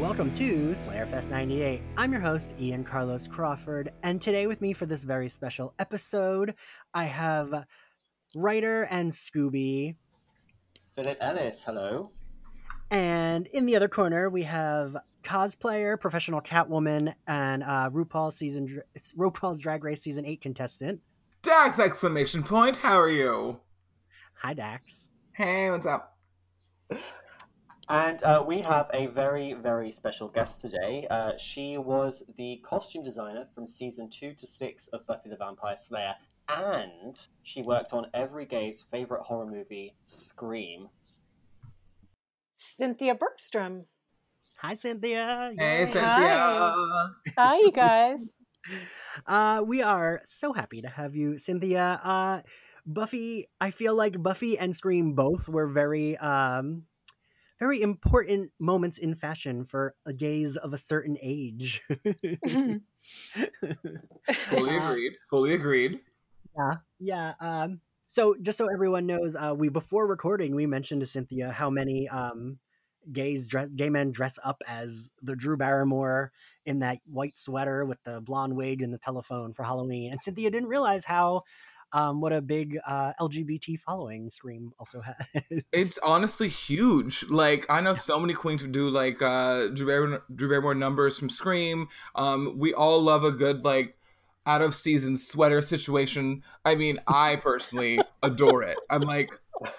welcome to Slayerfest 98. I'm your host, Ian Carlos Crawford, and today with me for this very special episode, I have writer and Scooby. Philip Ellis, hello. And in the other corner, we have cosplayer, professional Catwoman, and uh, RuPaul's season RuPaul's Drag Race season eight contestant. Dax! Exclamation point! How are you? Hi, Dax. Hey, what's up? And uh, we have a very, very special guest today. Uh, she was the costume designer from season two to six of Buffy the Vampire Slayer, and she worked on every gay's favorite horror movie, Scream. Cynthia Bergstrom. Hi, Cynthia. Hey, Yay. Cynthia. Hi. Hi, you guys. Uh, we are so happy to have you, Cynthia. Uh, Buffy, I feel like Buffy and Scream both were very, um, very important moments in fashion for a gays of a certain age. Fully Uh, agreed. Fully agreed. Yeah, yeah. Um, so just so everyone knows, uh, we before recording we mentioned to Cynthia how many um, gays dress, gay men dress up as the Drew Barrymore in that white sweater with the blonde wig and the telephone for Halloween, and Cynthia didn't realize how um, what a big uh, LGBT following Scream also has. It's honestly huge. Like I know so many queens who do like uh Drew Barrymore, Drew Barrymore numbers from Scream. Um, we all love a good like out of season sweater situation. I mean, I personally adore it. I'm like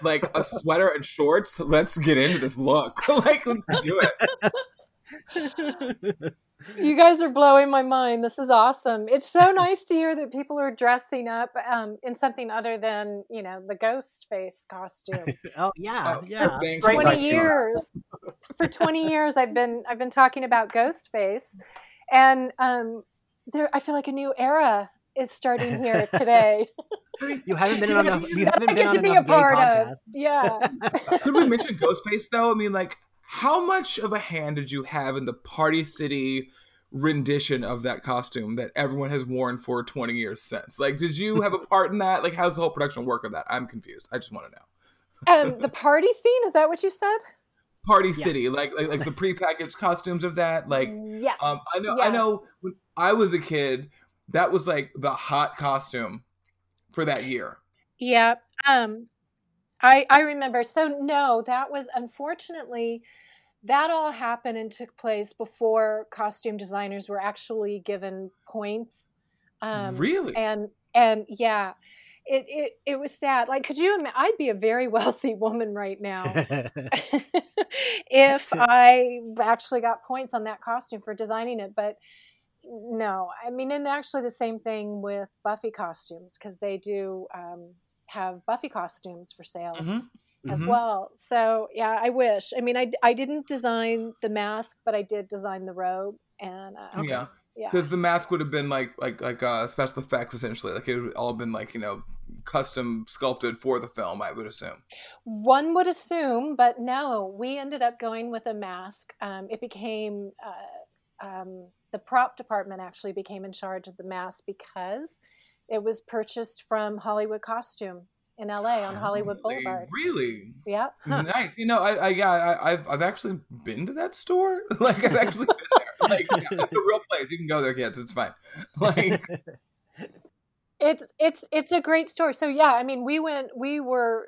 like a sweater and shorts. Let's get into this look. like let's do it. You guys are blowing my mind. This is awesome. It's so nice to hear that people are dressing up um, in something other than, you know, the ghost face costume. oh yeah, Oh, yeah. thanks Great for 20 years. For 20 years I've been I've been talking about ghost face and um there I feel like a new era is starting here today. You haven't been on enough. You haven't I been get on to be a enough gay part of. Yeah. Could we mention Ghostface though? I mean, like, how much of a hand did you have in the Party City rendition of that costume that everyone has worn for 20 years since? Like, did you have a part in that? Like, how's the whole production work of that? I'm confused. I just want to know. Um the party scene, is that what you said? Party Yeah. City, like, like, like the prepackaged costumes of that. Like, yes. um, I know, I know. When I was a kid, that was like the hot costume for that year. Yeah. Um I I remember. So no, that was unfortunately that all happened and took place before costume designers were actually given points. Um really? and and yeah. It, it it was sad. Like, could you? ima- I'd be a very wealthy woman right now if I actually got points on that costume for designing it. But no, I mean, and actually the same thing with Buffy costumes because they do um, have Buffy costumes for sale Mhm. as Mhm. well. So yeah, I wish. I mean, I, I didn't design the mask, but I did design the robe. And uh, Yeah. yeah, because the mask would have been like like like uh special effects essentially like it would all been like you know custom sculpted for the film i would assume One would assume, but no, we ended up going with a mask. Um, it became uh, um, the prop department actually became in charge of the mask because it was purchased from Hollywood Costume in LA on Hollywood Really? Boulevard. really Yeah. Huh. nice you know i, I yeah I, i've i've actually been to that store like i've actually been there like yeah, it's a real place you can go there kids it's fine like It's it's it's a great store. So yeah, I mean, we went we were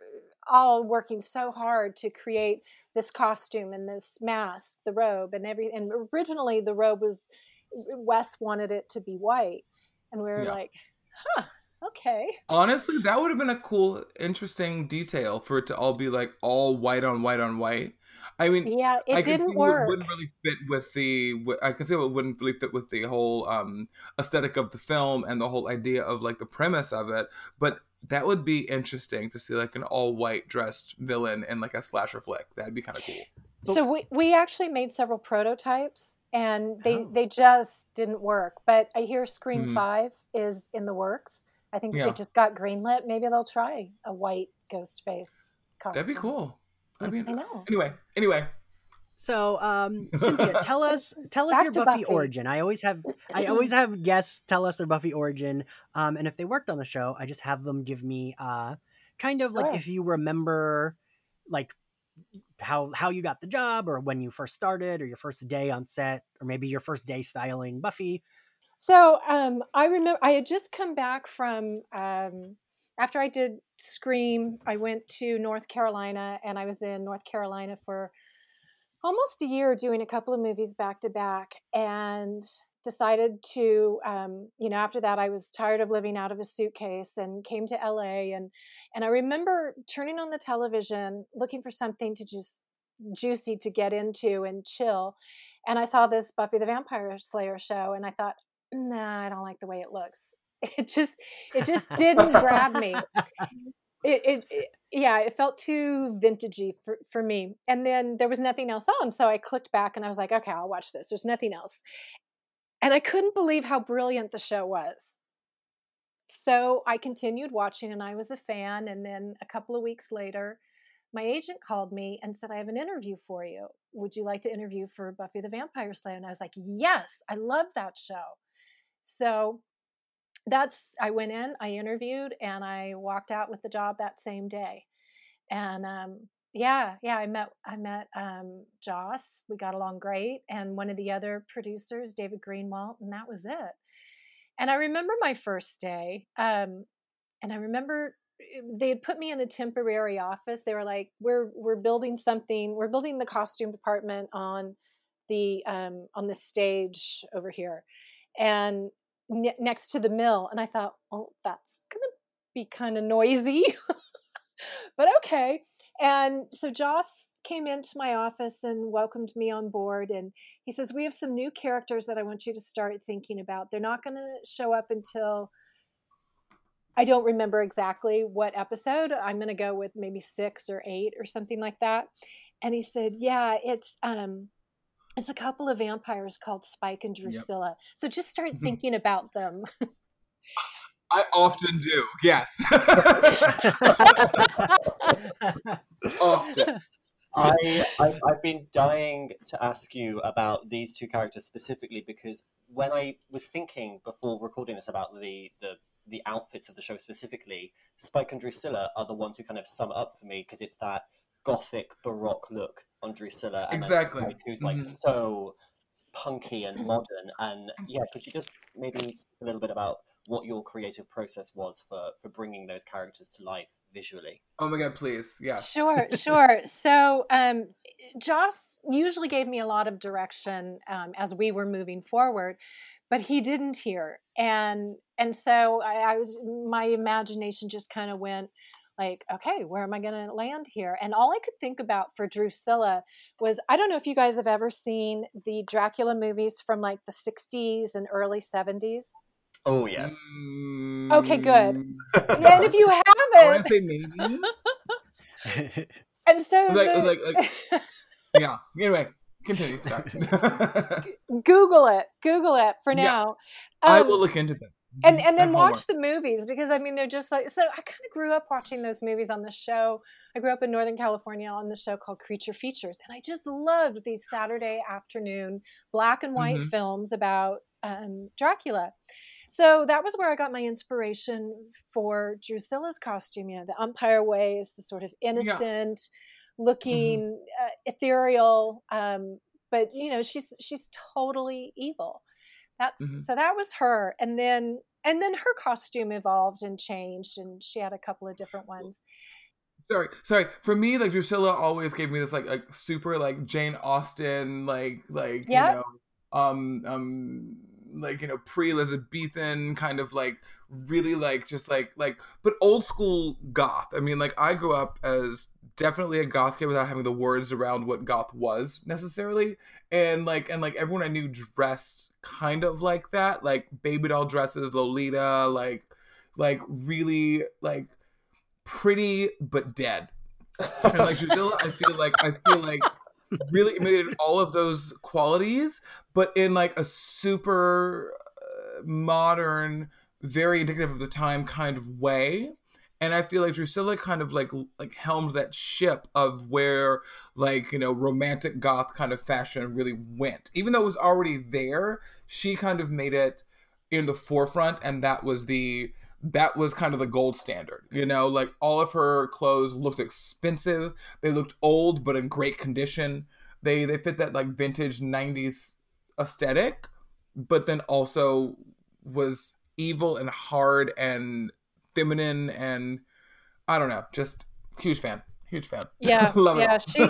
all working so hard to create this costume and this mask, the robe and every and originally the robe was Wes wanted it to be white. And we were Yeah. like, huh, okay. honestly that would have been a cool interesting detail for it to all be like all white on white on white i mean Yeah, it I didn't work. wouldn't really fit with the. I can see it wouldn't really fit with the whole um, aesthetic of the film and the whole idea of like the premise of it. But that would be interesting to see like an all white dressed villain in like a slasher flick. That'd be kind of cool. So we, we actually made several prototypes and they, Oh. they just didn't work. But I hear Scream Hmm. 5 is in the works. I think Yeah. it just got greenlit. Maybe they'll try a white ghost face costume. That'd be cool. I mean, I know. anyway, anyway. So, um, Cynthia, tell us tell us Back your Buffy, Buffy. origin. I always have I always have guests tell us their Buffy origin. Um, and if they worked on the show, I just have them give me uh kind of like Sure. if you remember like how how you got the job or when you first started or your first day on set or maybe your first day styling Buffy. So um, I remember I had just come back from um, after I did Scream. I went to North Carolina and I was in North Carolina for almost a year doing a couple of movies back to back and decided to um, you know after that i was tired of living out of a suitcase and came to la and and i remember turning on the television looking for something to just juicy to get into and chill and i saw this buffy the vampire slayer show and i thought nah i don't like the way it looks. It just it just didn't grab me. It, it, it, yeah it felt too vintagey for, for me and then there was nothing else on so i clicked back and i was like okay i'll watch this. There's nothing else and I couldn't believe how brilliant the show was. So I continued watching and I was a fan. And then a couple of weeks later, my agent called me and said, I have an interview for you. Would you like to interview for Buffy the Vampire Slayer? And I was like, Yes, I love that show. So that's, I went in, I interviewed, and I walked out with the job that same day. And um, yeah, yeah. I met I met um, Joss. We got along great, and one of the other producers, David Greenwalt, and that was it. And I remember my first day, um, and I remember eh, they had put me in a temporary office. They were like, "We're we're building something. We're building the costume department on the um, on the stage over here, and ne- next to the mill." And I thought, "Oh, that's gonna be kind of noisy." but okay. And so Joss came into my office and welcomed me on board. And he says, We have some new characters that I want you to start thinking about. They're not going to show up until I don't remember exactly what episode. I'm going to go with maybe six or eight or something like that. And he said, Yeah, it's. um it's a couple of vampires called Spike and Drusilla. Yep. So just start thinking about them. I often do. Yes. often. I, I I've been dying to ask you about these two characters specifically because when I was thinking before recording this about the the the outfits of the show specifically, Spike and Drusilla are the ones who kind of sum up for me because it's that gothic baroque look on Drusilla and exactly Spike who's like mm-hmm. so punky and modern and yeah could you just maybe speak a little bit about what your creative process was for for bringing those characters to life visually. Oh my god, please. Yeah. Sure, sure. So, um Joss usually gave me a lot of direction um, as we were moving forward, but he didn't here. And and so I, I was my imagination just kind of went like, okay, where am I going to land here? And all I could think about for Drusilla was I don't know if you guys have ever seen the Dracula movies from like the 60s and early 70s. Oh yes. Okay, good. yeah, and if you haven't, I say maybe. and so like, the... like, like, yeah. Anyway, continue. Sorry. Google it. Google it for now. Yeah, um, I will look into them. And and then watch the movies because I mean they're just like so. I kind of grew up watching those movies on the show. I grew up in Northern California on the show called Creature Features, and I just loved these Saturday afternoon black and white mm-hmm. films about um, Dracula. So that was where I got my inspiration for Drusilla's costume. You know, the umpire way is the sort of innocent yeah. Looking, mm-hmm. uh, ethereal, um, but you know, she's she's totally evil. That's mm-hmm. so that was her, and then and then her costume evolved and changed, and she had a couple of different ones. Sorry, sorry. For me, like Drusilla always gave me this like like super like Jane Austen like like yep. you know um um like you know pre-elizabethan kind of like really like just like like but old school goth. I mean like i grew up as definitely a goth kid without having the words around what goth was necessarily. And like and like everyone i knew dressed kind of like that like baby doll dresses lolita like like really like pretty but dead. And like Drusilla, i feel like i feel like really imitated all of those qualities, but in like a super uh, modern, very indicative of the time kind of way. And I feel like Drusilla kind of like like helmed that ship of where like you know romantic goth kind of fashion really went. Even though it was already there, she kind of made it in the forefront, and that was the that was kind of the gold standard. You know, like all of her clothes looked expensive. They looked old but in great condition. They they fit that like vintage 90s aesthetic, but then also was evil and hard and feminine and I don't know, just huge fan. Huge fan. Yeah, Love yeah. it. She,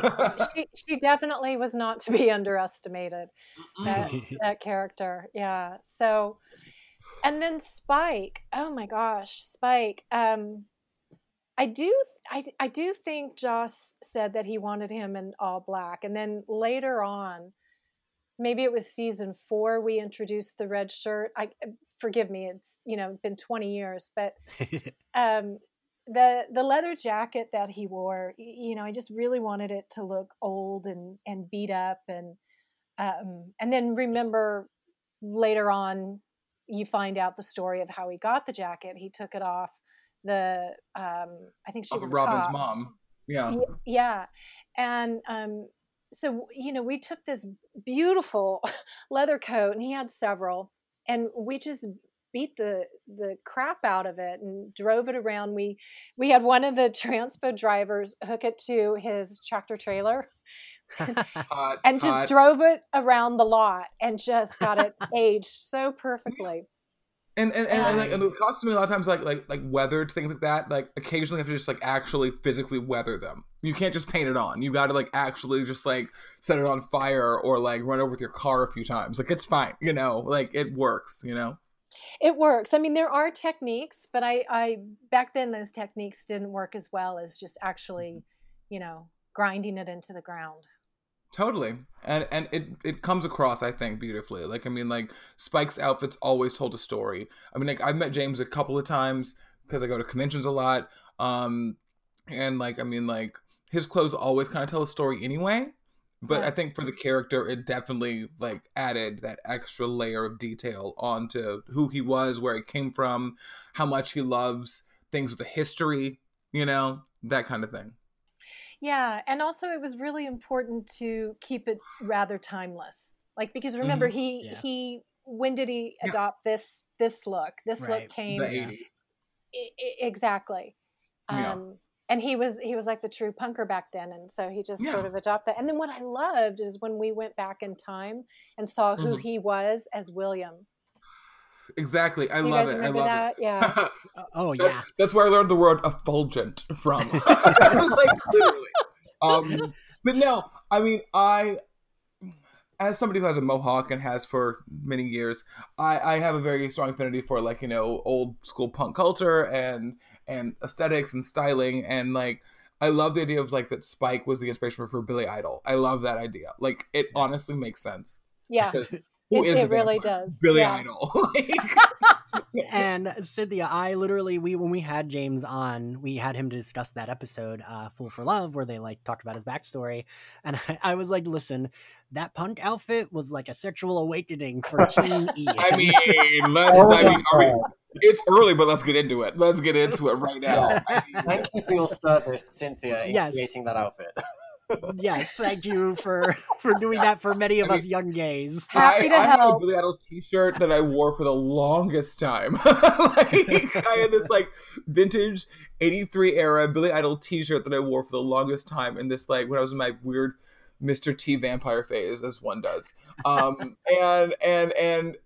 she she definitely was not to be underestimated. That that character. Yeah. So, and then Spike. Oh my gosh, Spike. Um, I do I I do think Joss said that he wanted him in all black, and then later on, maybe it was season four we introduced the red shirt. I forgive me, it's you know been twenty years, but um the the leather jacket that he wore you know i just really wanted it to look old and and beat up and um and then remember later on you find out the story of how he got the jacket he took it off the um i think she was Robin's mom. Yeah. Yeah and um so you know we took this beautiful leather coat and he had several and we just beat the the crap out of it and drove it around. We we had one of the transpo drivers hook it to his tractor trailer Hot, and just hot. drove it around the lot and just got it aged so perfectly. And and, and, and, like, and the costuming a lot of times like like like weathered things like that like occasionally you have to just like actually physically weather them. You can't just paint it on. You got to like actually just like set it on fire or like run over with your car a few times. Like it's fine you know? Like it works you know it works. I mean there are techniques but i i back then those techniques didn't work as well as just actually you know grinding it into the ground. Totally. And and it it comes across i think beautifully. Like i mean like spike's outfits always told a story. I mean like i've met james a couple of times because i go to conventions a lot um and like i mean like his clothes always kind of tell a story anyway but Yeah. i think for the character it definitely like added that extra layer of detail onto who he was where he came from how much he loves things with a history you know that kind of thing Yeah, and also it was really important to keep it rather timeless. Like because remember he Yeah. he when did he Yeah. adopt this this look? This Right. look came the 80s I- I- exactly. Yeah. Um and he was he was like the true punker back then and so he just sort of adopted that. And then what I loved is when we went back in time and saw who Mhm. he was as William. exactly i you love guys it i love that? it Yeah. oh That- yeah. That's where I learned the word effulgent from. like literally. Um, but no, I mean, I, as somebody who has a mohawk and has for many years, I, I have a very strong affinity for like you know old school punk culture and and aesthetics and styling and like I love the idea of like that Spike was the inspiration for Billy Idol. I love that idea. Like it honestly makes sense. Yeah. Because It, it really does. Billy yeah. Idol. Like, and Cynthia, I literally we when we had James on, we had him discuss that episode, uh, "Fool for Love," where they like talked about his backstory, and I, I was like, "Listen, that punk outfit was like a sexual awakening for Teen Ian." I mean, let's. I mean, are we, it's early, but let's get into it. Let's get into it right now. I mean, Thank you for your service, Cynthia, in Yes. creating that outfit. yes, thank you for for doing that for many of I us young gays. Happy I, to I have a help. Billy Idol T-shirt that I wore for the longest time. like, I had this like vintage '83 era Billy Idol T-shirt that I wore for the longest time, and this like when I was in my weird Mr. T vampire phase, as one does. Um, and and and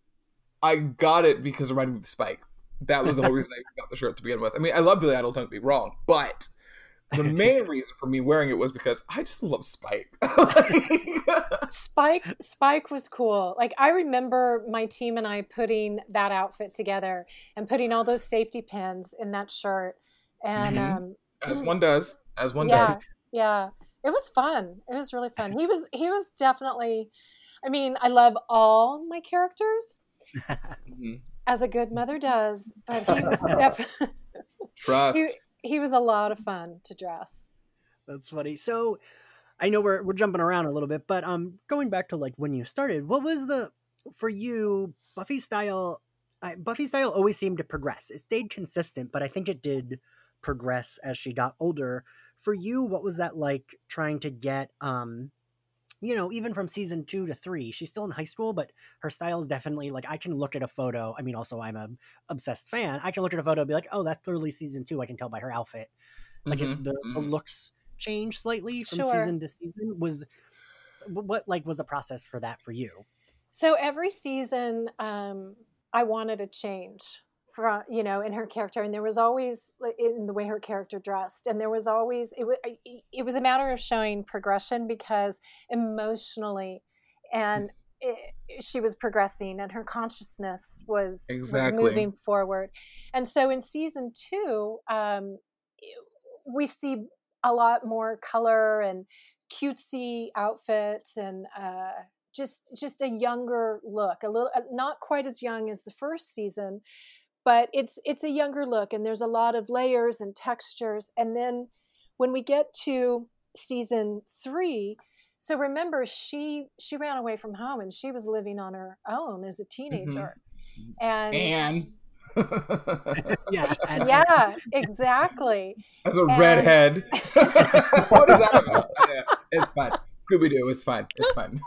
I got it because it reminded me of Spike. That was the whole reason I got the shirt to begin with. I mean, I love Billy Idol. Don't get me wrong, but the main reason for me wearing it was because I just love Spike. Spike Spike was cool. Like I remember my team and I putting that outfit together and putting all those safety pins in that shirt. And Mhm. um as one does, as one yeah, does. yeah. It was fun. It was really fun. He was he was definitely I mean, I love all my characters Mhm. as a good mother does, but he was definitely Trust. he, he was a lot of fun to dress. That's funny. So I know we're we're jumping around a little bit, but um going back to like when you started, what was the for you Buffy style I, Buffy style always seemed to progress. It stayed consistent, but I think it did progress as she got older. For you, what was that like trying to get um you know, even from season two to three, she's still in high school, but her style is definitely like I can look at a photo. I mean, also I'm a obsessed fan. I can look at a photo and be like, oh, that's clearly season two. I can tell by her outfit. Like Mhm, it, the, the mhm. looks change slightly from Sure. season to season. Was what like was the process for that for you? So every season, um, I wanted a change from you know in her character, and there was always in the way her character dressed, and there was always it was it was a matter of showing progression because emotionally, and it, she was progressing, and her consciousness was Exactly. was moving forward, and so in season two, um, we see a lot more color and cutesy outfits and uh, just just a younger look a little uh, not quite as young as the first season but it's it's a younger look and there's a lot of layers and textures and then when we get to season 3 so remember she she ran away from home and she was living on her own as a mm-hmm. teenager and, And Yeah, as, yeah exactly as a And- redhead, what is that about? Yeah, it's fine. Scooby Doo, it's fine. It's fine.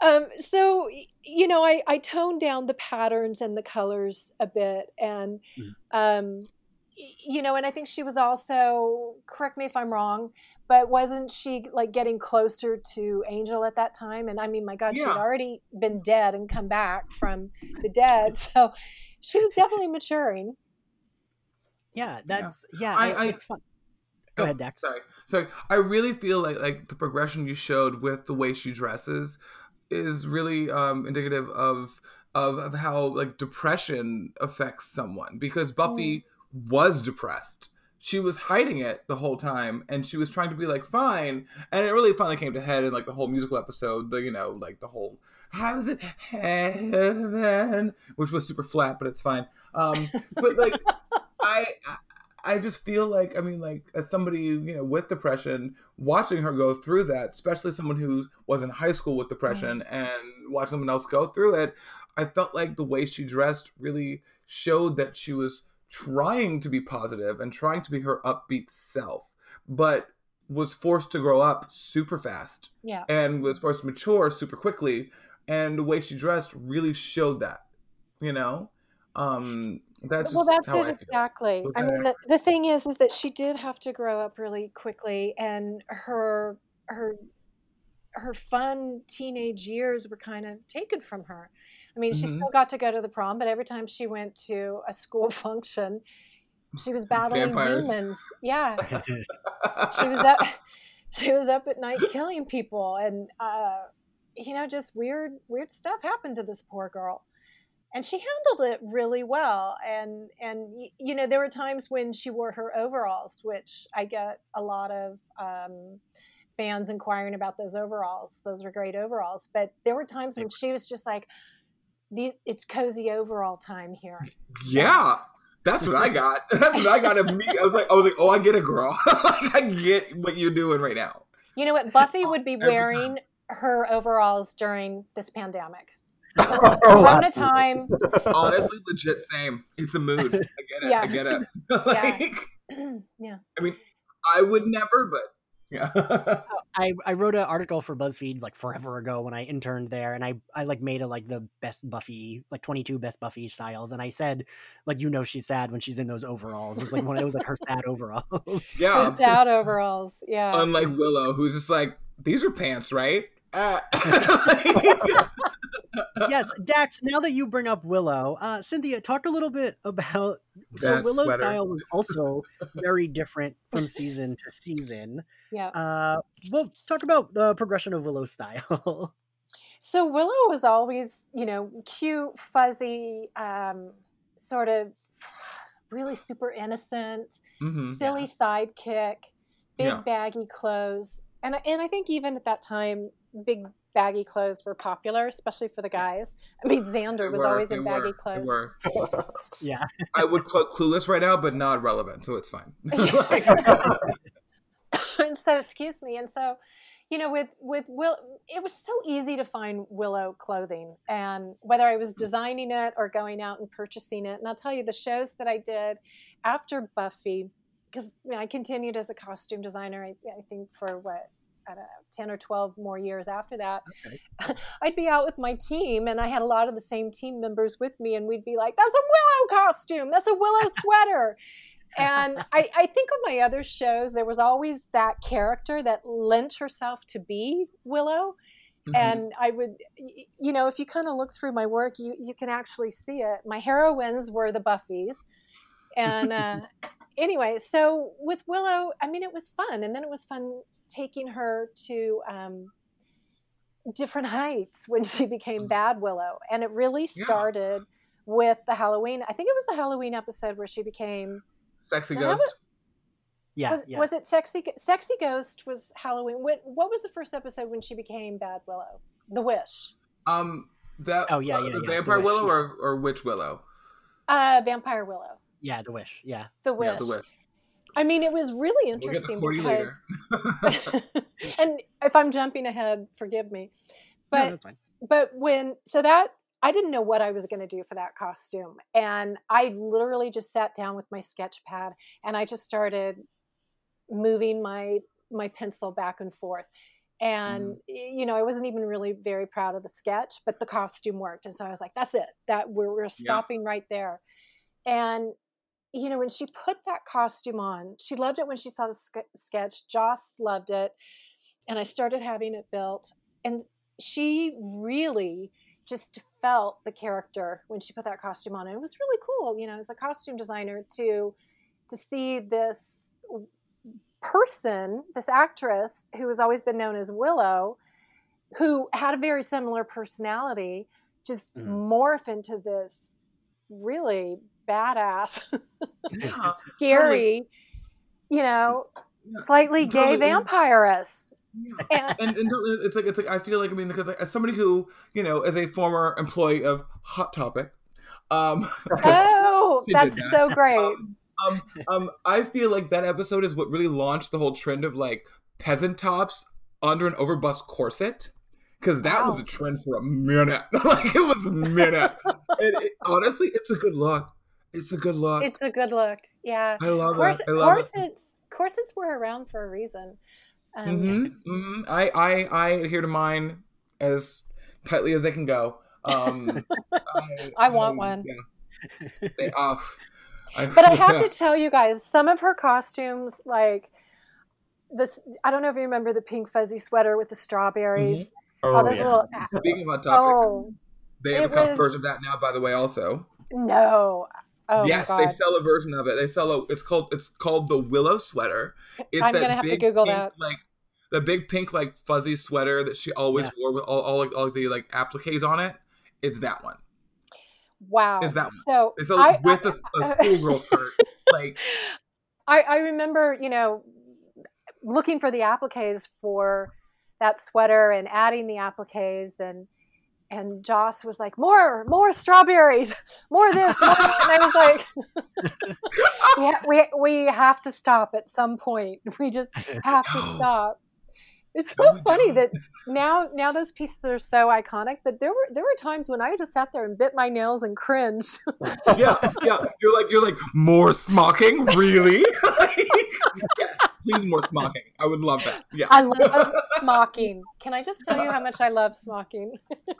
Um, so you know I, I toned down the patterns and the colors a bit and um, you know and i think she was also correct me if i'm wrong but wasn't she like getting closer to angel at that time and i mean my god she'd already been dead and come back from the dead so she was definitely maturing yeah, that's yeah. I- I, I- it's fun. Go ahead, Dax. Sorry. So I really feel like like the progression you showed with the way she dresses is really um indicative of of, of how like depression affects someone because Buffy was depressed. She was hiding it the whole time and she was trying to be like fine and it really finally came to head in like the whole musical episode, the you know, like the whole how's it heaven which was super flat but it's fine. Um but like I I just feel like I mean like as somebody you know with depression watching her go through that especially someone who was in high school with depression and watch someone else go through it I felt like the way she dressed really showed that she was trying to be positive and trying to be her upbeat self but was forced to grow up super fast yeah. and was forced to mature super quickly and the way she dressed really showed that you know? Um that's well that's it I exactly. I mean the, the thing is is that she did have to grow up really quickly and her her her fun teenage years were kind of taken from her. I mean she Mhm. still got to go to the prom but every time she went to a school function she was battling Vampires. demons. Yeah. She was up she was up at night killing people and uh you know just weird weird stuff happened to this poor girl and she handled it really well and and you know there were times when she wore her overalls which i get a lot of um fans inquiring about those overalls those were great overalls but there were times when she was just like the, it's cozy overall time here Yeah, that's what I got. That's what I got. Immediately. I was like, I was like, oh, I get it, girl. like, I get what you're doing right now. you know what buffy would be Every wearing her overalls during this pandemic Oh, corona time Honestly, legit same. It's a mood. I get it. Yeah. I get it. like, yeah I mean, I would never, but yeah. Oh, I, I wrote an article for BuzzFeed like forever ago when I interned there, and I I like made a like the best Buffy like twenty two best Buffy styles, and I said like you know she's sad when she's in those overalls. It was like one it was like her sad overalls. yeah. it's out overalls yeah Unlike Willow, who's just like, these are pants, right? Uh, yes, Dax. Now that you bring up Willow, uh, Cynthia, talk a little bit about. so Willow's sweater. style was also very different from season to season. yeah Uh, well, talk about the progression of Willow's style. So Willow was always, you know, cute, fuzzy, um, sort of really super innocent, mhm. silly sidekick, big Yeah. baggy clothes, and and I think even at that time, big baggy clothes were popular, especially for the guys. I mean, Xander They was were, always in baggy they clothes. were. yeah, I would quote Clueless right now, but not relevant, so it's fine. and so excuse me and so you know with with will it was so easy to find willow clothing and whether i was mm. designing it or going out and purchasing it and i'll tell you the shows that i did after buffy because you know, i continued as a costume designer I, I think for what I don't know, 10 or 12 more years after that, Okay. I'd be out with my team and I had a lot of the same team members with me and we'd be like, that's a Willow costume. That's a Willow sweater. and I, I think on my other shows, there was always that character that lent herself to be Willow. Mhm. And I would, you know, if you kind of look through my work, you, you can actually see it. My heroines were the Buffys. And uh, anyway, so with Willow, I mean, it was fun. And then it was fun taking her to um, different heights when she became Bad Willow. And it really Yeah. started with the Halloween. I think it was the Halloween episode where she became. Sexy Now, how ghost. Yeah, was, yeah. was it Sexy? Sexy Ghost was Halloween. What, what was the first episode when she became Bad Willow? The Wish. Um, that. Oh, yeah, uh, yeah, The yeah, vampire the Wish, willow yeah. or or witch willow. Uh, Vampire Willow. yeah, the wish. Yeah. The Wish. Yeah, the witch. I mean, it was really We'll get to interesting Cordy later. because, and if I'm jumping ahead, forgive me. But that's fine. but when so that I didn't know what I was going to do for that costume, and I literally just sat down with my sketch pad and I just started moving my my pencil back and forth. And mm-hmm. y- you know, I wasn't even really very proud of the sketch, but the costume worked, and so I was like, "That's it. That we're, we're stopping right there." And you know, when she put that costume on, she loved it when she saw the sk- sketch. Joss loved it, and I started having it built. And she really just felt the character when she put that costume on. And it was really cool, you know, as a costume designer to to see this person, this actress who has always been known as Willow, who had a very similar personality, just Mhm. morph into this really badass, Yeah. scary, you know, Yeah. slightly gay Totally. vampiress. Yeah. And, and, and it's like it's like I feel like I mean because like, as somebody who you know as a former employee of Hot Topic, um, oh, that's that. so great. um, um, um, I feel like that episode is what really launched the whole trend of like peasant tops under an overbust corset. Because that was a trend for a minute. like it was a minute. and it, honestly, it's a good look. It's a good look. It's a good look. Yeah. I love Cors- it. I love it. corsets, corsets were around for a reason. Um, hmm hmm I, I I adhere to mine as tightly as they can go. Um, I, I want one. Yeah. They, uh, I, But I have yeah. to tell you guys, some of her costumes, like this, I don't know if you remember the pink fuzzy sweater with the strawberries. Oh, All those yeah. little. Speaking of topic, Oh they have a was- version of that now. By the way, also. no! Oh yes, they sell a version of it. They sell a. It's called. It's called the Willow sweater. It's I'm that gonna have to big Google pink, that. Like the big pink, like fuzzy sweater that she always Yeah. wore with all, all, all the like appliques on it. It's that one. Wow. Is that one? So sell with I, a, a schoolgirl skirt. Like I, I remember, you know, looking for the appliques for that sweater and adding the appliques and and Joss was like, more, more strawberries, more this, more and I was like, yeah, we we have to stop at some point. We just have to stop. It's so funny that now now those pieces are so iconic, but there were there were times when I just sat there and bit my nails and cringed. yeah, yeah. You're like you're like more smocking, really? yes, please more smocking. I would love that. Yeah, I love smocking. Can I just tell you how much I love smocking?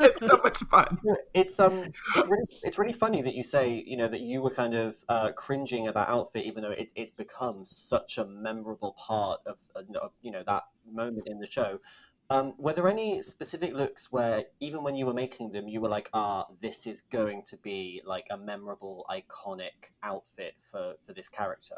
it's so much fun. It's um, really, it's really funny that you say you know that you were kind of uh, cringing at that outfit, even though it's it's become such a memorable part of, of you know that moment in the show. Um, were there any specific looks where even when you were making them, you were like, ah, this is going to be like a memorable, iconic outfit for for this character?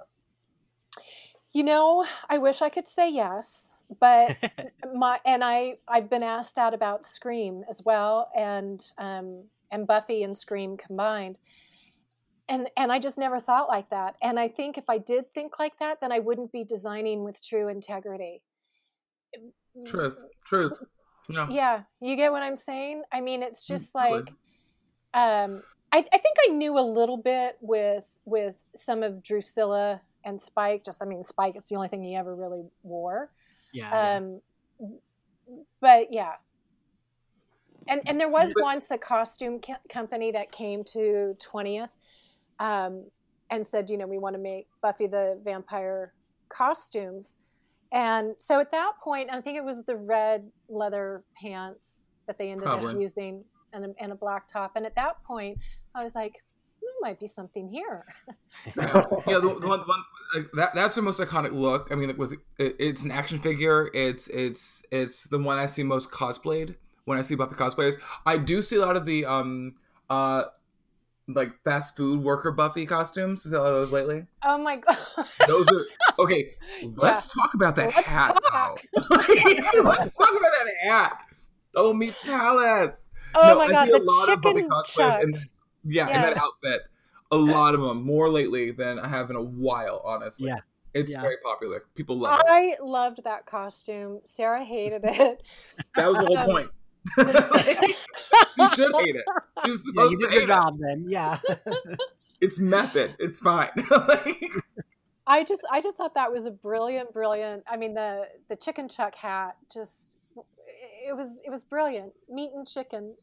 You know, I wish I could say yes, but my and I I've been asked that about Scream as well, and um, and Buffy and Scream combined, and and I just never thought like that. And I think if I did think like that, then I wouldn't be designing with true integrity. Truth, truth. Yeah. Yeah, you get what I'm saying. I mean, it's just like, um, I, I think I knew a little bit with with some of Drusilla and Spike. Just, I mean, Spike is the only thing he ever really wore. Yeah. yeah. Um, but yeah, and and there was once a costume co- company that came to twentieth, um, and said, you know, we want to make Buffy the Vampire costumes, and so at that point, I think it was the red leather pants that they ended Probably. up using and a, and a black top. And at that point, I was like, might be something here. yeah, yeah the, the one, the one like, that that's the most iconic look. I mean, like with it, it's an action figure. It's it's it's the one I see most cosplayed when I see Buffy cosplayers. I do see a lot of the um uh like fast food worker Buffy costumes. Is that a lot of those lately? Oh my god! Those are okay. Let's talk about that Let's hat. talk. Let's talk about that hat. Oh, meet Palace. Oh No, my I god! see a The lot of Buffy chicken cosplayers chuck. in, yeah, in that outfit. A lot of them, more lately than I have in a while, honestly. Yeah. It's Yeah. very popular. People love it. I loved that costume. Sarah hated it. That was the whole Um, point. you should hate it. You're Yeah, supposed you to did your hate it. job then. Yeah. It's method. It's fine. Like, I just I just thought that was a brilliant, brilliant. I mean the the chicken chuck hat just it was it was brilliant. Meat and chicken.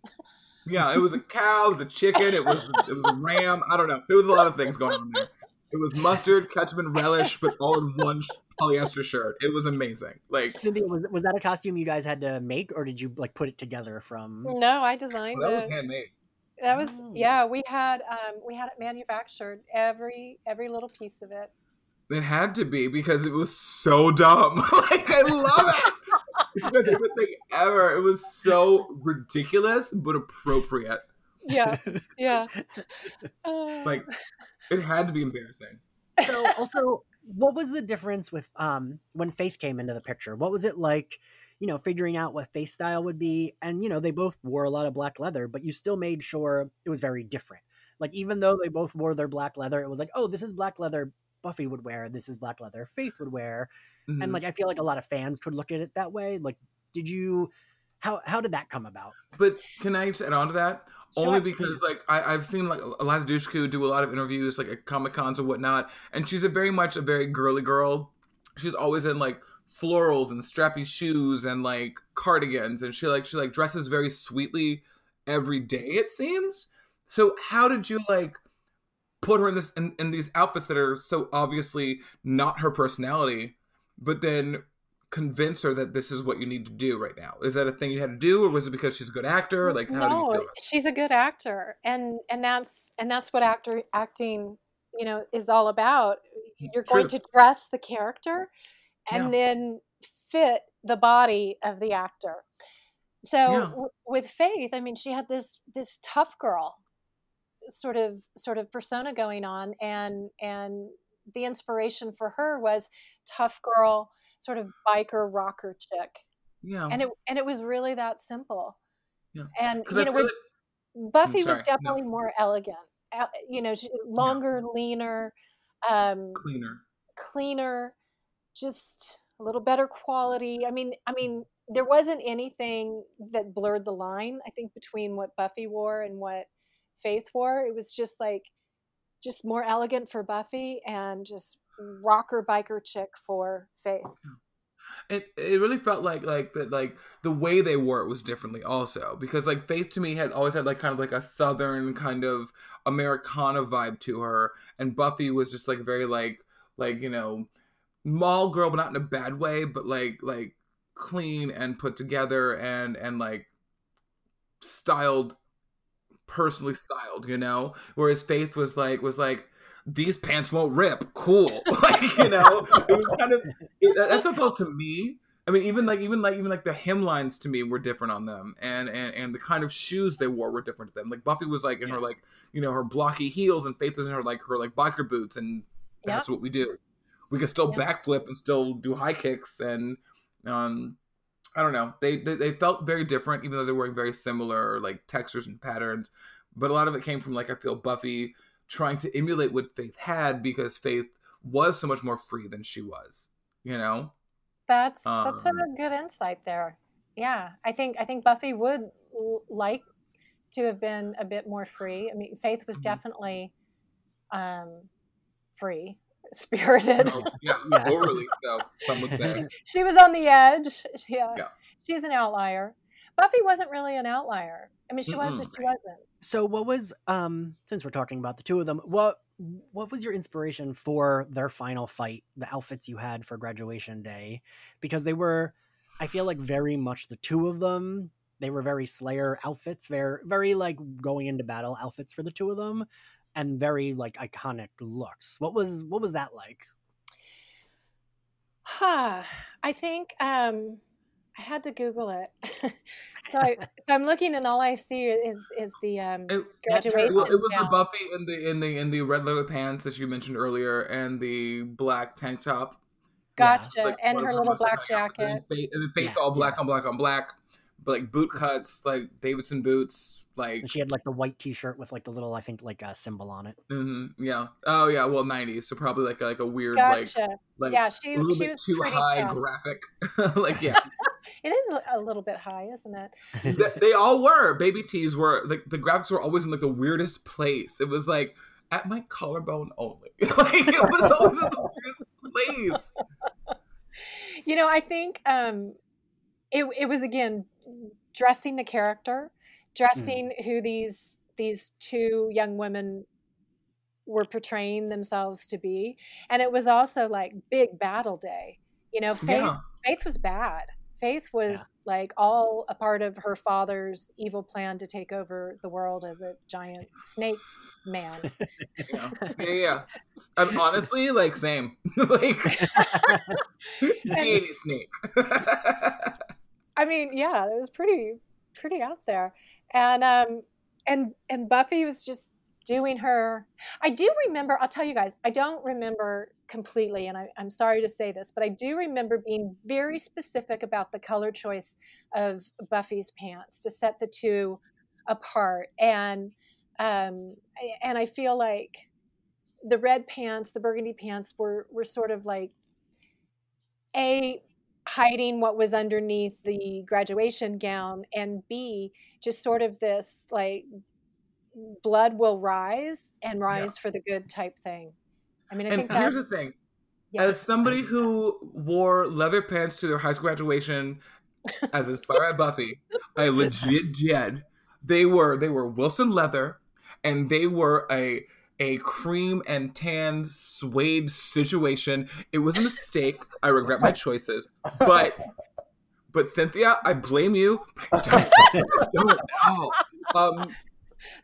Yeah, it was a cow, it was a chicken, it was it was a ram. I don't know. There was a lot of things going on there. It was mustard, ketchup, and relish, but all in one polyester shirt. It was amazing. Like Cynthia, was was that a costume you guys had to make, or did you like put it together from? No, I designed that was it. handmade. That was Oh. yeah. We had um, we had it manufactured every every little piece of it. It had to be because it was so dumb. like I love it. It's my favorite thing ever. It was so ridiculous but appropriate. Yeah, yeah. Uh, Like it had to be embarrassing. so also what was the difference with um when faith came into the picture what was it like you know figuring out what Faith style would be and you know they both wore a lot of black leather but you still made sure it was very different like even though they both wore their black leather it was like oh this is black leather buffy would wear this is black leather faith would wear Mhm. and like i feel like a lot of fans could look at it that way like did you how how did that come about But can I just add on to that? Only because like I, I've seen like Eliza Dushku do a lot of interviews like at Comic Cons and whatnot, and she's a very much a very girly girl. She's always in like florals and strappy shoes and like cardigans, and she like she like dresses very sweetly every day. It seems. So how did you like put her in this in, in these outfits that are so obviously not her personality, but then convince her that this is what you need to do right now? Is that a thing you had to do, or was it because she's a good actor? Like, how do you no, feel? She's a good actor, and and that's and that's what actor acting you know is all about. Mm, You're going to dress the character, and Yeah. then fit the body of the actor. So Yeah. w- with Faith, I mean, she had this this tough girl sort of sort of persona going on, and and the inspiration for her was tough girl, sort of biker rocker chick, Yeah, and it and it was really that simple. Yeah. And you I know, with like Buffy was no. definitely more elegant. You know, longer, leaner, um, cleaner. cleaner, just a little better quality. I mean, I mean, there wasn't anything that blurred the line. I think between what Buffy wore and what Faith wore, it was just like just more elegant for Buffy and just rocker biker chick for Faith. It it really felt like like that like the way they wore it was differently also because like Faith to me had always had like kind of like a southern kind of Americana vibe to her and Buffy was just like very like like you know mall girl but not in a bad way but like like clean and put together and and like styled personally styled you know whereas Faith was like was like these pants won't rip cool like you know it was kind of it, that's what felt to me. I mean, even like even like even like the hemlines to me were different on them, and and and the kind of shoes they wore were different to them. Like Buffy was like in her like you know her blocky heels, and Faith was in her like her like biker boots, and that's what we do. We can still Yeah. backflip and still do high kicks, and um, I don't know. They, they they felt very different, even though they're wearing very similar like textures and patterns. But a lot of it came from like I feel Buffy trying to emulate what Faith had because Faith was so much more free than she was. You know. That's that's a Um, good insight there. Yeah, I think I think Buffy would l- like to have been a bit more free. I mean, Faith was Mhm. definitely um, free, spirited. Oh, yeah, Yeah. overly so. Some would say. she was on the edge. Yeah. Yeah. she's an outlier. Buffy wasn't really an outlier. I mean, she was, but she wasn't. so what was um since we're talking about the two of them what what was your inspiration for their final fight, the outfits you had for graduation day? Because they were, I feel like, very much the two of them. They were very Slayer outfits, very, very like going into battle outfits for the two of them, and very like iconic looks. What was what was that like? Huh. I think um, I had to Google it. so, I, so I'm looking, and all I see is is the um, It, graduation. well, it was the. Buffy in the in the in the red leather pants that you mentioned earlier, and the black tank top, Yeah, Gotcha, like and her her little black iconic outfits, and jacket. then Faith, and then Faith Yeah, all black yeah. on black on black, but like boot cuts, like Davidson boots, like And she had like the white T-shirt with like the little, I think, like a symbol on it. mhm, yeah, oh yeah, well '90s, so probably like like a weird like Gotcha. like yeah, she a little she bit was too pretty high graphic, like yeah. It is a- little bit high, isn't it? Th- they all were baby tees were like the graphics were always in like the weirdest place it was like at my collarbone only like it was always in the weirdest place You know, I think um, it it was again dressing the character, Mm. dressing who these these two young women were portraying themselves to be, and it was also like big battle day. You know, Faith yeah Faith was bad. Faith was like all a part of her father's evil plan to take over the world as a giant snake man. yeah yeah, yeah. And honestly like same like Katie snake I mean, yeah, it was pretty pretty out there. And um and and Buffy was just doing her I do remember, I'll tell you guys, I don't remember completely, and I, I'm sorry to say this, but I do remember being very specific about the color choice of Buffy's pants to set the two apart. And um and I feel like the red pants, the burgundy pants were were sort of like a hiding what was underneath the graduation gown and b just sort of this like blood will rise and rise for the good type thing i mean i and think that here's the thing yeah. as somebody who wore leather pants to their high school graduation as inspired by Buffy, I legit did. They were they were Wilson leather, and they were a a cream and tan suede situation. It was a mistake. I regret my choices, but but Cynthia, I blame you. I don't, I don't know. Um,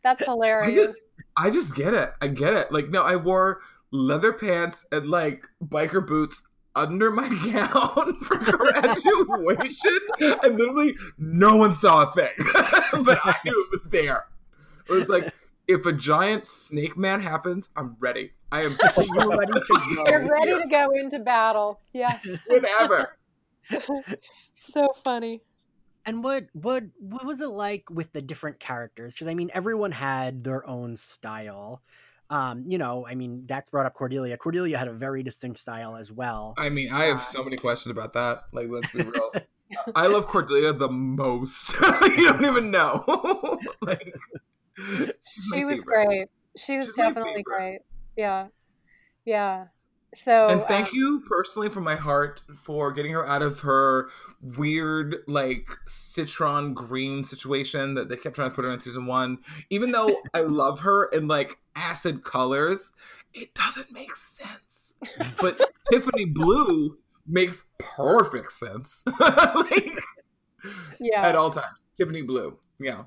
that's hilarious I just get it. I get it. Like, no, I wore leather pants and like biker boots under my gown for graduation, and literally no one saw a thing, but I knew it was there. It was like, if a giant snake man happens, I'm ready. I am You're ready to go. you're ready to go into battle yeah whenever. so funny And what what what was it like with the different characters? Because I mean, everyone had their own style. Um, you know, I mean, Dax brought up Cordelia. Cordelia had a very distinct style as well. I mean, I have so many questions about that. Like, let's be real. I love Cordelia the most. you don't even know. like, she's my she was favorite. great. She was She's definitely great. Yeah. Yeah. So and thank um, you personally from my heart for getting her out of her weird like citron green situation that they kept trying to put her in season one. Even though i love her in like acid colors it doesn't make sense. But tiffany blue makes perfect sense. Like yeah. at all times. Tiffany blue. Yeah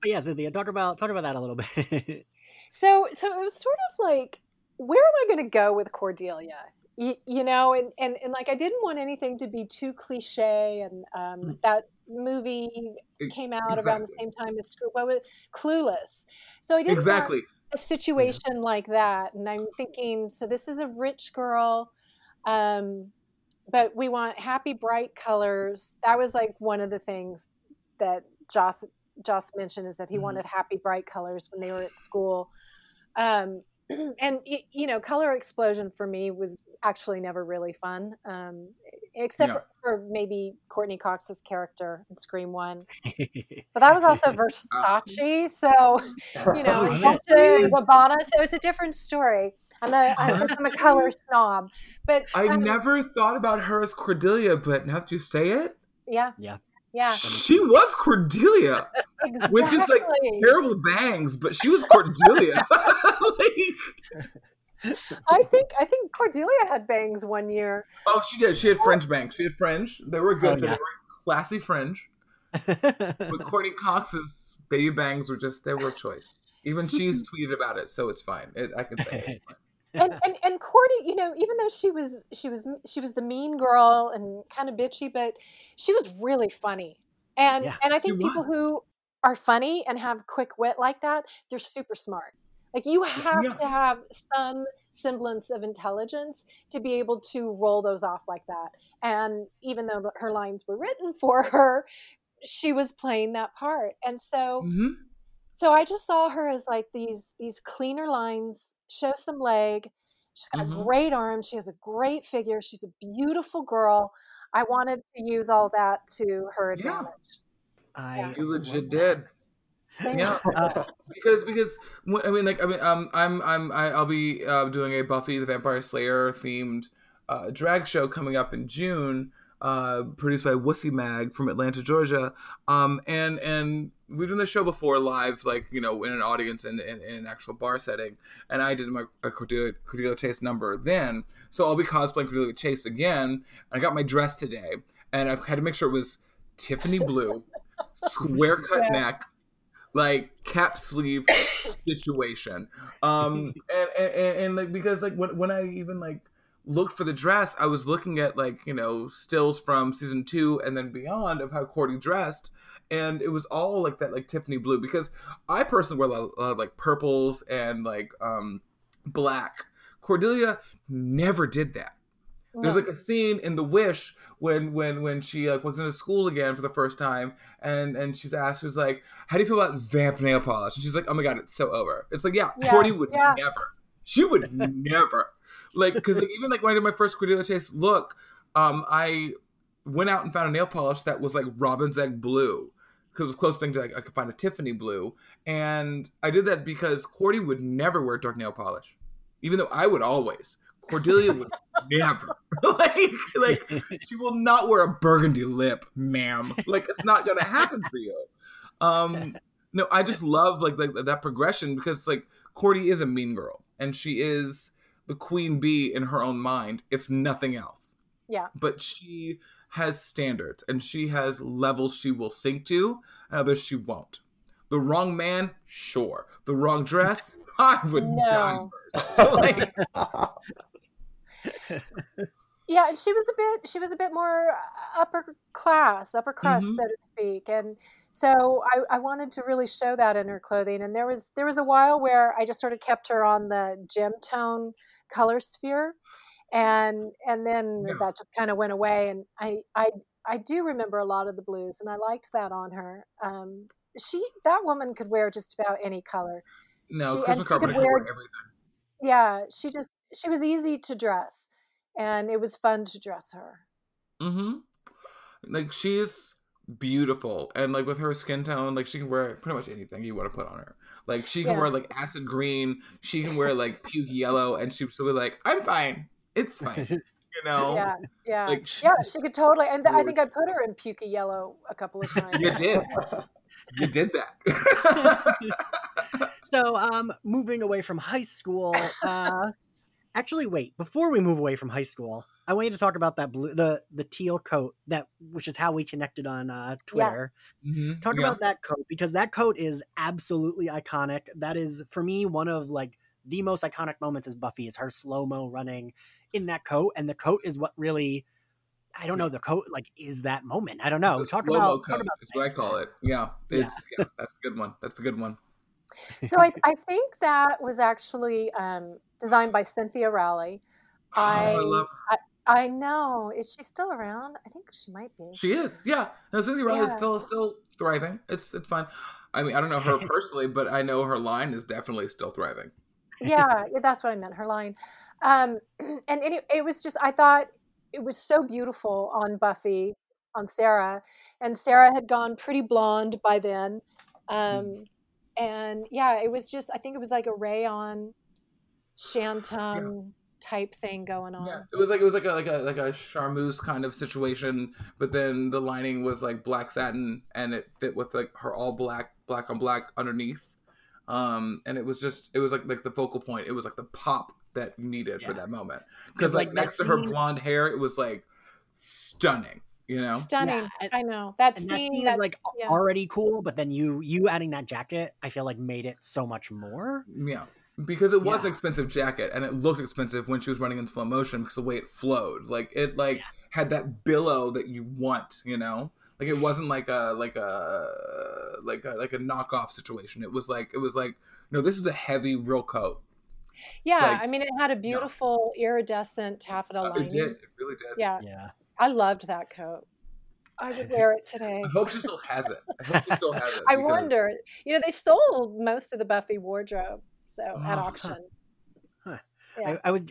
But yeah, Cynthia, talk about talk about that a little bit. So, so it was sort of like, where am I going to go with Cordelia? You, you know, and, and and like I didn't want anything to be too cliche, and um, that movie came out around the same time as Screw- what was Clueless. So I didn't want exactly a situation like that, and I'm thinking, so this is a rich girl, um, but we want happy, bright colors. That was like one of the things that Joss Joss mentioned is that he Mhm. wanted happy, bright colors when they were at school. Um, and you know, color explosion for me was actually never really fun, um, except Yeah. for, for maybe Courteney Cox's character in Scream One. But that was also Versace, so you know, and shit. Dolce and So it's a different story. I'm a, I'm, I'm a color snob, but i um, never thought about her as cordelia but now that you say it yeah, Yeah. yeah. She was Cordelia. Exactly. with just like terrible bangs, but she was Cordelia. like, I think I think Cordelia had bangs one year. Oh, she did. She had fringe oh. bangs. She had fringe. They were good. Oh, yeah. They were classy fringe. but Courteney Cox's baby bangs were just they were a choice. Even she's tweeted about it, so it's fine. It, I can say. and, and and Cordy, you know, even though she was she was she was the mean girl and kind of bitchy, but she was really funny. And yeah, and I think people who are funny and have quick wit like that, they're super smart. Like you have yeah. to have some semblance of intelligence to be able to roll those off like that. And even though her lines were written for her, she was playing that part. And so mm-hmm. so I just saw her as like these these cleaner lines, show some leg. She's got mm-hmm. great arms, she has a great figure, she's a beautiful girl. I wanted to use all that to her advantage. Yeah. I you legit did. Yeah, uh, because because I mean like I mean um I'm I'm I'll be uh, doing a Buffy the Vampire Slayer themed uh, drag show coming up in June uh, produced by Wussy Mag from Atlanta, Georgia. Um, and and we've done the show before live, like you know, in an audience and in, in, an actual bar setting. And I did my Cordelia, Cordelia Chase number then, so I'll be cosplaying Cordelia Chase again. I got my dress today, and I had to make sure it was Tiffany blue, square cut yeah. neck, like cap sleeve situation. Um, and, and, and, and like because like when when I even like looked for the dress, I was looking at like you know stills from season two and then beyond of how Cordy dressed, and it was all like that like Tiffany blue because I personally wear a lot, a lot of like purples and like um black. Cordelia never did that. There's like a scene in The Wish when when when she like was in a school again for the first time, and and she's asked, she's like, "How do you feel about vamp nail polish?" And she's like, "Oh my god, it's so over." It's like, yeah, yeah Cordy would yeah. never. She would never like because like, even like when I did my first Cordelia Chase look, um, I went out and found a nail polish that was like robin's egg blue because it was close thing to like, I could find a Tiffany blue, and I did that because Cordy would never wear dark nail polish, even though I would always. Cordelia would never like like she will not wear a burgundy lip, ma'am. Like it's not gonna happen for you. Um, no, I just love like, like that progression because like Cordy is a mean girl and she is the queen bee in her own mind, if nothing else. Yeah. But she has standards and she has levels she will sink to, and others she won't. The wrong man, sure. The wrong dress, I would no. die first. like, yeah and she was a bit she was a bit more uh, upper class upper crust mm-hmm. so to speak and so I, I wanted to really show that in her clothing and there was there was a while where i just sort of kept her on the gem tone color sphere and and then yeah. that just kind of went away and i i i do remember a lot of the blues and i liked that on her um she that woman could wear just about any color no she, Charisma could wear everything yeah she just she was easy to dress and it was fun to dress her. Mm-hmm. Like she's beautiful, and like with her skin tone, like she can wear pretty much anything you want to put on her. Like she can yeah. wear like acid green, she can wear like puke yellow, and she'd still be like, "I'm fine, it's fine." You know? Yeah, yeah, like she, yeah. She could totally, and th- I think I put her in puke yellow a couple of times. you did. You did that. so, um, moving away from high school, uh, Actually, wait. Before we move away from high school, I want you to talk about that blue, the the teal coat that, which is how we connected on uh, Twitter. Yes. Mm-hmm. Talk yeah. about that coat because that coat is absolutely iconic. That is for me one of like the most iconic moments as Buffy is her slow mo running in that coat, and the coat is what really. I don't know. The coat like is that moment. I don't know. The talk about, talk about. Is what I call it. Yeah, it's yeah. yeah. That's a good one. That's the good one. So I, I think that was actually um, designed by Cynthia Rowley. Oh, I, I love her. I, I, know. Is she still around? I think she might be. She is. Yeah. No, Cynthia yeah. is still still thriving. It's it's fine. I mean, I don't know her personally, but I know her line is definitely still thriving. yeah, that's what I meant. Her line, um, and it, it was just I thought it was so beautiful on Buffy on Sarah, and Sarah had gone pretty blonde by then. Um, mm. And yeah, it was just I think it was like a rayon Shantung type thing going on. Yeah, it was like it was like a like a like a charmeuse kind of situation, but then the lining was like black satin, and it fit with like her all black, black on black underneath, um, and it was just it was like like the focal point. It was like the pop that you needed Yeah. for that moment Cuz like, like, next that to her blonde hair, it was like stunning. You know, Stunning. Yeah, and- I know that and that scene. scene that, is like yeah. already cool, but then you you adding that jacket, I feel like made it so much more. Yeah. Because it was an expensive jacket and it looked expensive when she was running in slow motion because the way it flowed. Like it like Yeah. had that billow that you want, you know? Like it wasn't like a like a like a like a knockoff situation. It was like it was like no, this is a heavy real coat. yeah, like- I mean, it had a beautiful iridescent taffeta Uh, lining. it did. It really did. Yeah, Yeah, I loved that coat. I would wear it today. I hope she still has it. I hope she still has it. I because- wonder. You know, they sold most of the Buffy wardrobe so at Oh, huh. auction. Huh. Yeah. I, I was.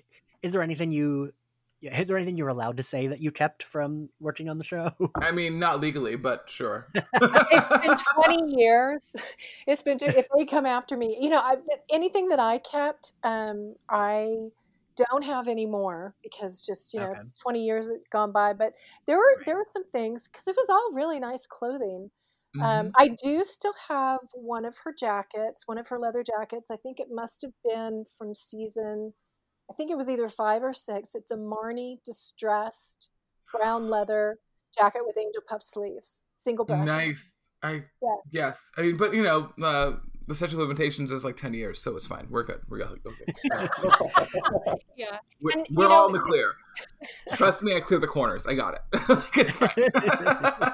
Is there anything you? yeah, Is there anything you're allowed to say that you kept from working on the show? I mean, not legally, but sure. it's been 20 years. It's been if they come after me, you know, I, anything that I kept, um, I don't have anymore because just you know, Okay. 20 years gone by. But there were Right. there were some things because it was all really nice clothing. Mhm. Um, I do still have one of her jackets, one of her leather jackets. I think it must have been from season, I think it was either five or six. It's a Marni distressed brown leather jacket with angel puff sleeves, single breast. nice. I Yeah. yes. I mean, but you know, uh, the statute of limitations is like ten years, so it's fine. We're good. We're good. Okay. Yeah. We're, And, we're know- all in the clear. Trust me, I clear the corners. I got it. it's fine.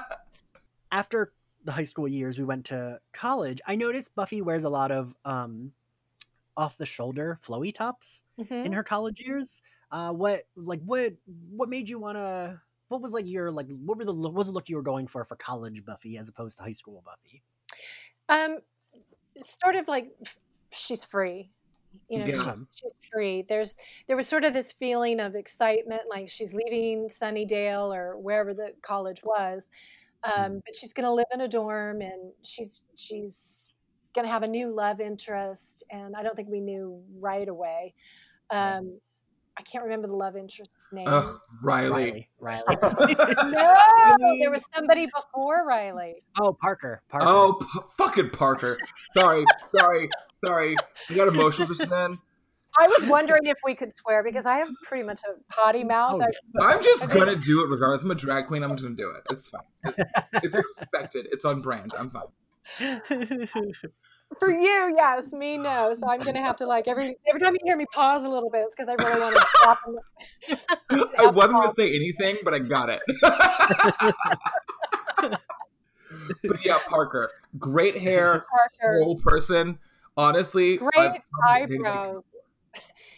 After the high school years, we went to college. I noticed Buffy wears a lot of um, off the shoulder flowy tops Mhm. in her college years. Uh, what like what what made you want to? What was like your like what were the what was the look you were going for for college Buffy as opposed to high school Buffy? Um, sort of like she's free. You know, Yeah. she's, she's free. There's there was sort of this feeling of excitement, like she's leaving Sunnydale or wherever the college was, um, but she's going to live in a dorm, and she's she's going to have a new love interest. And I don't think we knew right away. Um, I can't remember the love interest's name. Ugh, Riley. Riley. Riley. No, there was somebody before Riley. oh, Parker. Parker. Oh, p- fucking Parker. Sorry, sorry, sorry. You got emotional just then. I was wondering if we could swear because I have pretty much a potty oh, mouth. Oh, I- I'm just Okay. gonna do it regardless. I'm a drag queen. I'm just gonna do it. It's fine. It's, it's expected. It's on brand. I'm fine. For you, yes. Me, no. So I'm gonna have to like every every time you hear me pause a little bit, it's because I really want to stop. And, I wasn't gonna say anything, but I got it. but yeah, Parker, great hair, Parker, whole person. Honestly, great I've- I've dated eyebrows.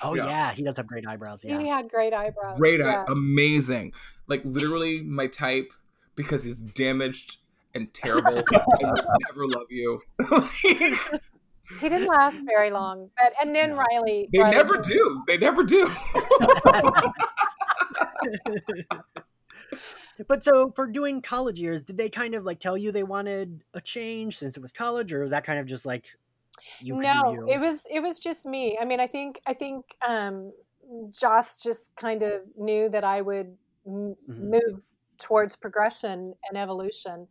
oh Yeah. yeah. he does have great eyebrows. Yeah. He had great eyebrows. Great, eye, yeah. amazing. Like literally my type because he's damaged and terrible. and would never love you. He didn't last very long, but and then No. Riley. they Riley never came- do. They never do. but so for doing college years, did they kind of like tell you they wanted a change since it was college, or was that kind of just like you could no, you? it was it was just me. I mean, I think I think um, Joss just kind of knew that I would m- Mhm. move towards progression and evolution.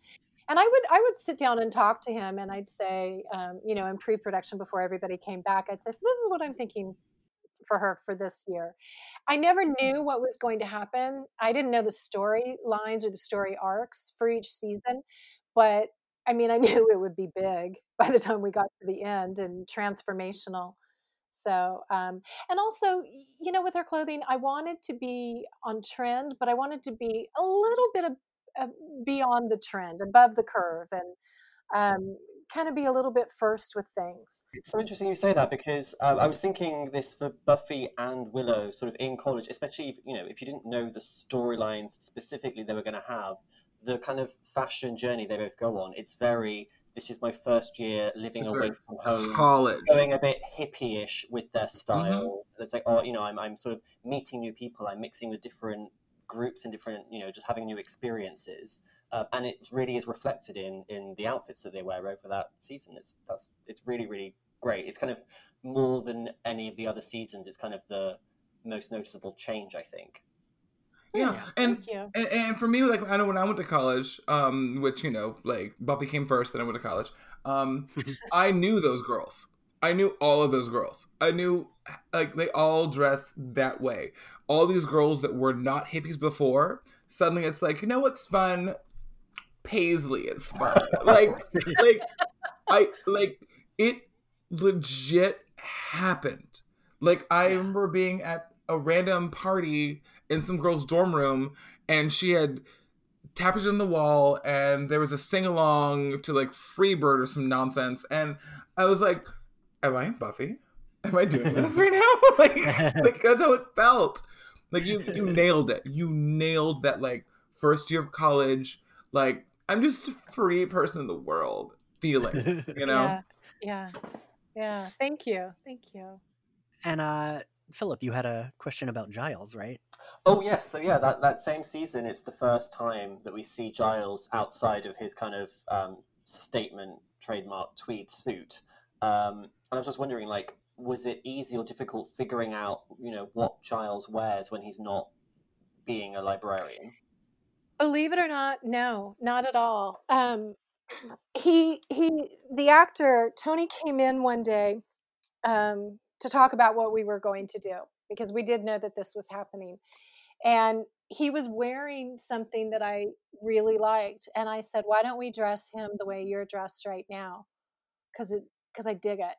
And I would I would sit down and talk to him, and I'd say, um, you know, in pre-production before everybody came back, I'd say, so this is what I'm thinking for her for this year. I never knew what was going to happen. I didn't know the story lines or the story arcs for each season, but I mean, I knew it would be big by the time we got to the end and transformational. So, um, and also, you know, with her clothing, I wanted to be on trend, but I wanted to be a little bit of, beyond the trend, above the curve, and um, kind of be a little bit first with things. It's so interesting you say that because uh, I was thinking this for Buffy and Willow, sort of in college, especially if, you know if you didn't know the storylines specifically they were going to have, the kind of fashion journey they both go on. It's very. This is my first year living It's away from home, College. going a bit hippie-ish with their Mm-hmm. style. It's like, oh, you know, I'm I'm sort of meeting new people. I'm mixing with different groups and different, you know, just having new experiences. Uh, and it really is reflected in in the outfits that they wear over that season. It's that's it's really really great. It's kind of more than any of the other seasons. It's kind of the most noticeable change, I think. Yeah, Yeah. and Thank you. And, and for me, like I know when I went to college, um, which you know, like Buffy came first, then I went to college. Um, I knew those girls. I knew all of those girls. I knew like they all dressed that way. All these girls that were not hippies before, suddenly it's like, you know what's fun? Paisley is fun. like, like I like it. Legit happened. Like I remember being at a random party in some girl's dorm room and she had tapestry on the wall and there was a sing along to like Freebird or some nonsense and I was like, Am I Buffy? Am I doing this right now? like, like that's how it felt. Like you you nailed it. You nailed that like first year of college, like I'm just a free person in the world feeling, you know? Yeah. Yeah. Yeah. Thank you. Thank you. and uh, Philip, you had a question about Giles, right? Oh yes, so yeah, that, that same season, it's the first time that we see Giles outside of his kind of um, statement trademark tweed suit. Um, and I was just wondering, like, was it easy or difficult figuring out, you know, what Giles wears when he's not being a librarian? Believe it or not, no, not at all. Um, he he, the actor Tony came in one day um, to talk about what we were going to do because we did know that this was happening, and he was wearing something that I really liked, and I said, "Why don't we dress him the way you're dressed right now?" Because it because I dig it,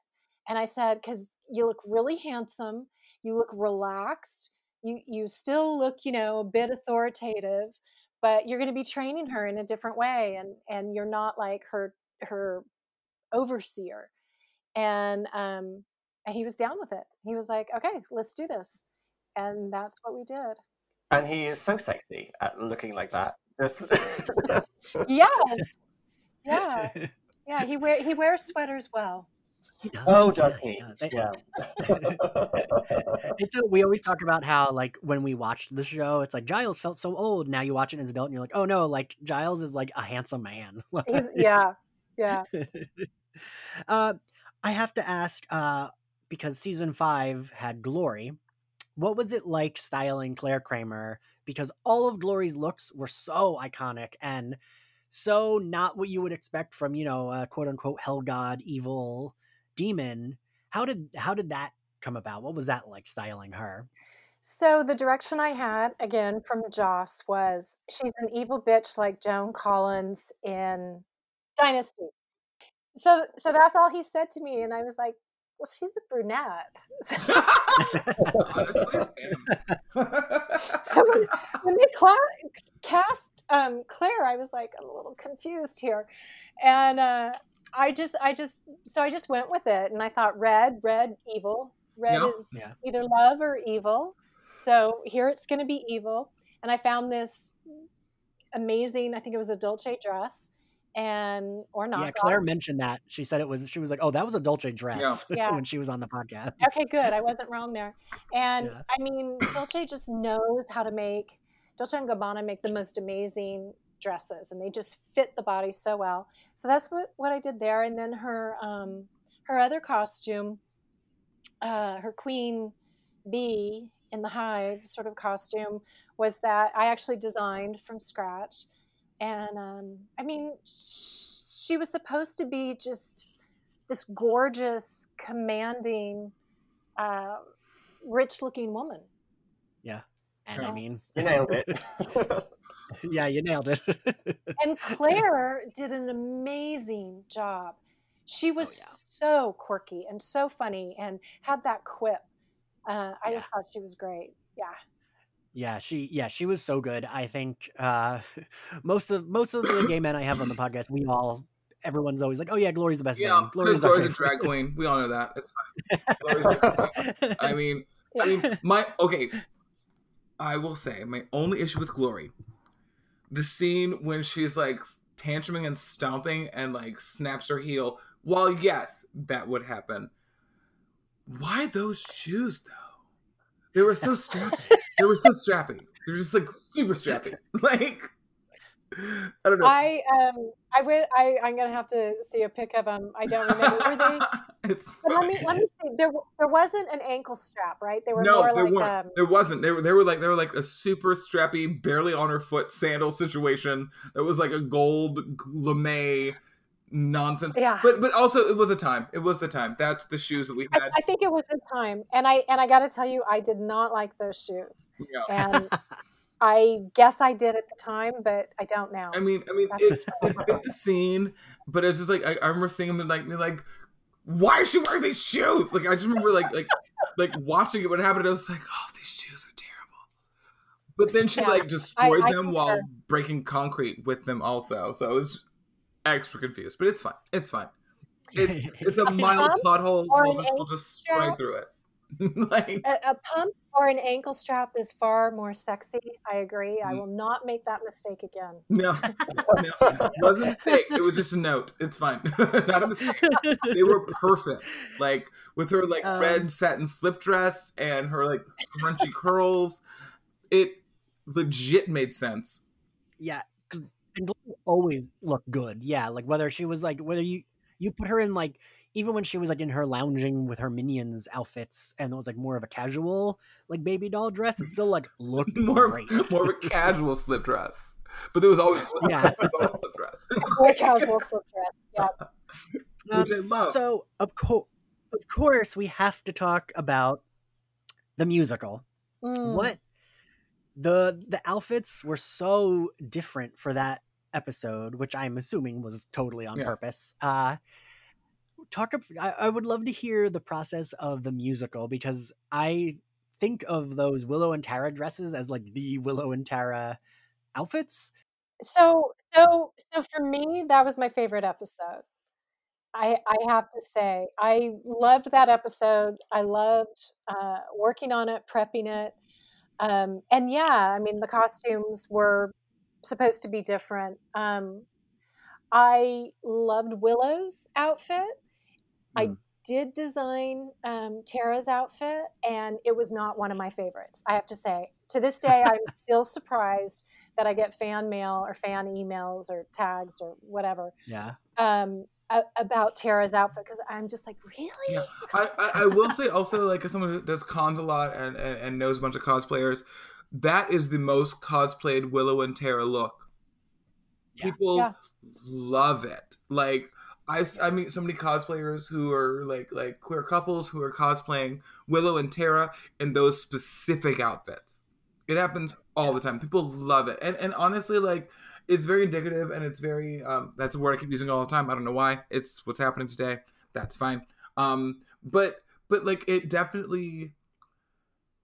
and I said, "Because you look really handsome, you look relaxed." You, you still look, you know, a bit authoritative, but you're going to be training her in a different way and and you're not like her her overseer and um and he was down with it. He was like okay let's do this and that's what we did. And he is so sexy at looking like that. Just- yes. Yeah. Yeah he wear he wears sweaters well He does. oh, does yeah. Yeah. It's a, we always talk about how like when we watched the show, it's like Giles felt so old. Now you watch it as an adult, and you're like, oh no, like Giles is like a handsome man. He's, yeah yeah uh, I have to ask uh, because season five had Glory. What was it like styling Clare Kramer? Because all of Glory's looks were so iconic and so not what you would expect from you know a quote unquote hell god evil demon. How did how did that come about? What was that like styling her? So the direction I had again from Joss was she's an evil bitch like Joan Collins in Dynasty. So so that's all he said to me and I was like, well she's a brunette. Honestly, so when, when they cla- cast um, Clare, I was like, I'm a little confused here, and uh, I just, I just, so I just went with it, and I thought red, red, evil. Red Yeah. is Yeah. either love or evil. So here it's going to be evil, and I found this amazing. I think it was a Dolce dress, and or not. yeah, Clare mentioned that. She said it was. She was like, "Oh, that was a Dolce dress." Yeah. when she was on the podcast. Okay, good. I wasn't wrong there. And Yeah. I mean, Dolce just knows how to make Dolce and Gabbana make the most amazing dresses, and they just fit the body so well. So that's what what I did there. And then her um, her other costume, uh, her Queen Bee in the Hive sort of costume, was that I actually designed from scratch. And um, I mean, she was supposed to be just this gorgeous, commanding, uh, rich-looking woman. Yeah. And I mean, You nailed it. yeah, you nailed it. And Clare did an amazing job. She was yeah. so quirky and so funny and had that quip. Uh, I Yeah. just thought she was great. Yeah. Yeah, she yeah, she was so good. I think uh most of most of the gay men I have on the podcast, we all everyone's always like, "Oh yeah, Glory's the best yeah, man. Glory's our Glory's a drag queen. We all know that. It's fine. Glory's a drag queen. I mean, I mean, my okay. I will say my only issue with Glory, the scene when she's like tantruming and stomping and like snaps her heel. While yes, that would happen. Why those shoes though? They were so strappy. they were so strappy. They're just like super strappy. Like I don't know. I um I would I I'm gonna have to see a pic of them. I don't remember. Were they It's But let me let me see. There there wasn't an ankle strap, right? They were no, more there like weren't. um, there wasn't. They were. They were like. They were like a super strappy, barely on her foot sandal situation. That was like a gold lame nonsense. yeah. But but also it was a time. It was the time. That's the shoes that we I, had. I think it was a time, and I and I got to tell you, I did not like those shoes, Yeah. and I guess I did at the time, but I don't now. I mean, I mean, it, it fit the scene, but it's just like I, I remember seeing him and like, me like, why is she wearing these shoes? Like I just remember like like like watching it when it happened. I was like, oh, these shoes are terrible. But then she Yeah, like destroyed I them while breaking concrete with them also. So it was extra confused, but it's fine. It's fine. It's it's a mild plot hole. We'll just we'll just stride through it. like a, a pump or an ankle strap is far more sexy. I agree. I Mm. will not make that mistake again. no, no, it wasn't a mistake. It was just a note. It's fine. Not a mistake. they were perfect. Like with her like Um, red satin slip dress and her like scrunchy curls, it legit made sense. Yeah. and always looked good. Yeah, like whether she was like whether you you put her in like even when she was like in her lounging with her minions outfits and it was like more of a casual like baby doll dress, it still like looked More great. more of a casual slip dress, but there was always Yeah. there was always a slip dress, Or a casual slip dress. Yeah. which I love. So of course, of course, we have to talk about the musical. Mm. What the the outfits were so different for that episode, which I'm assuming was totally on Yeah. purpose. Uh, talk. I, I would love to hear the process of the musical because I think of those Willow and Tara dresses as like the Willow and Tara outfits. So so so for me, that was my favorite episode. I I have to say, I loved that episode. I loved uh, working on it, prepping it, um, and yeah, I mean the costumes were supposed to be different. Um, I loved Willow's outfit. I Mm. did design um, Tara's outfit, and it was not one of my favorites. I have to say, to this day, I'm still surprised that I get fan mail or fan emails or tags or whatever Yeah. um, about Tara's outfit because I'm just like, really? Yeah. I, I, I will say also like as someone who does cons a lot and, and, and knows a bunch of cosplayers, that is the most cosplayed Willow and Tara look. Yeah. People Yeah. love it. Like I, I meet so many cosplayers who are like like queer couples who are cosplaying Willow and Tara in those specific outfits. It happens all the time. People love it, and and honestly, like it's very indicative, and it's very um, that's a word I keep using all the time. I don't know why. It's what's happening today. That's fine. Um, but but like it definitely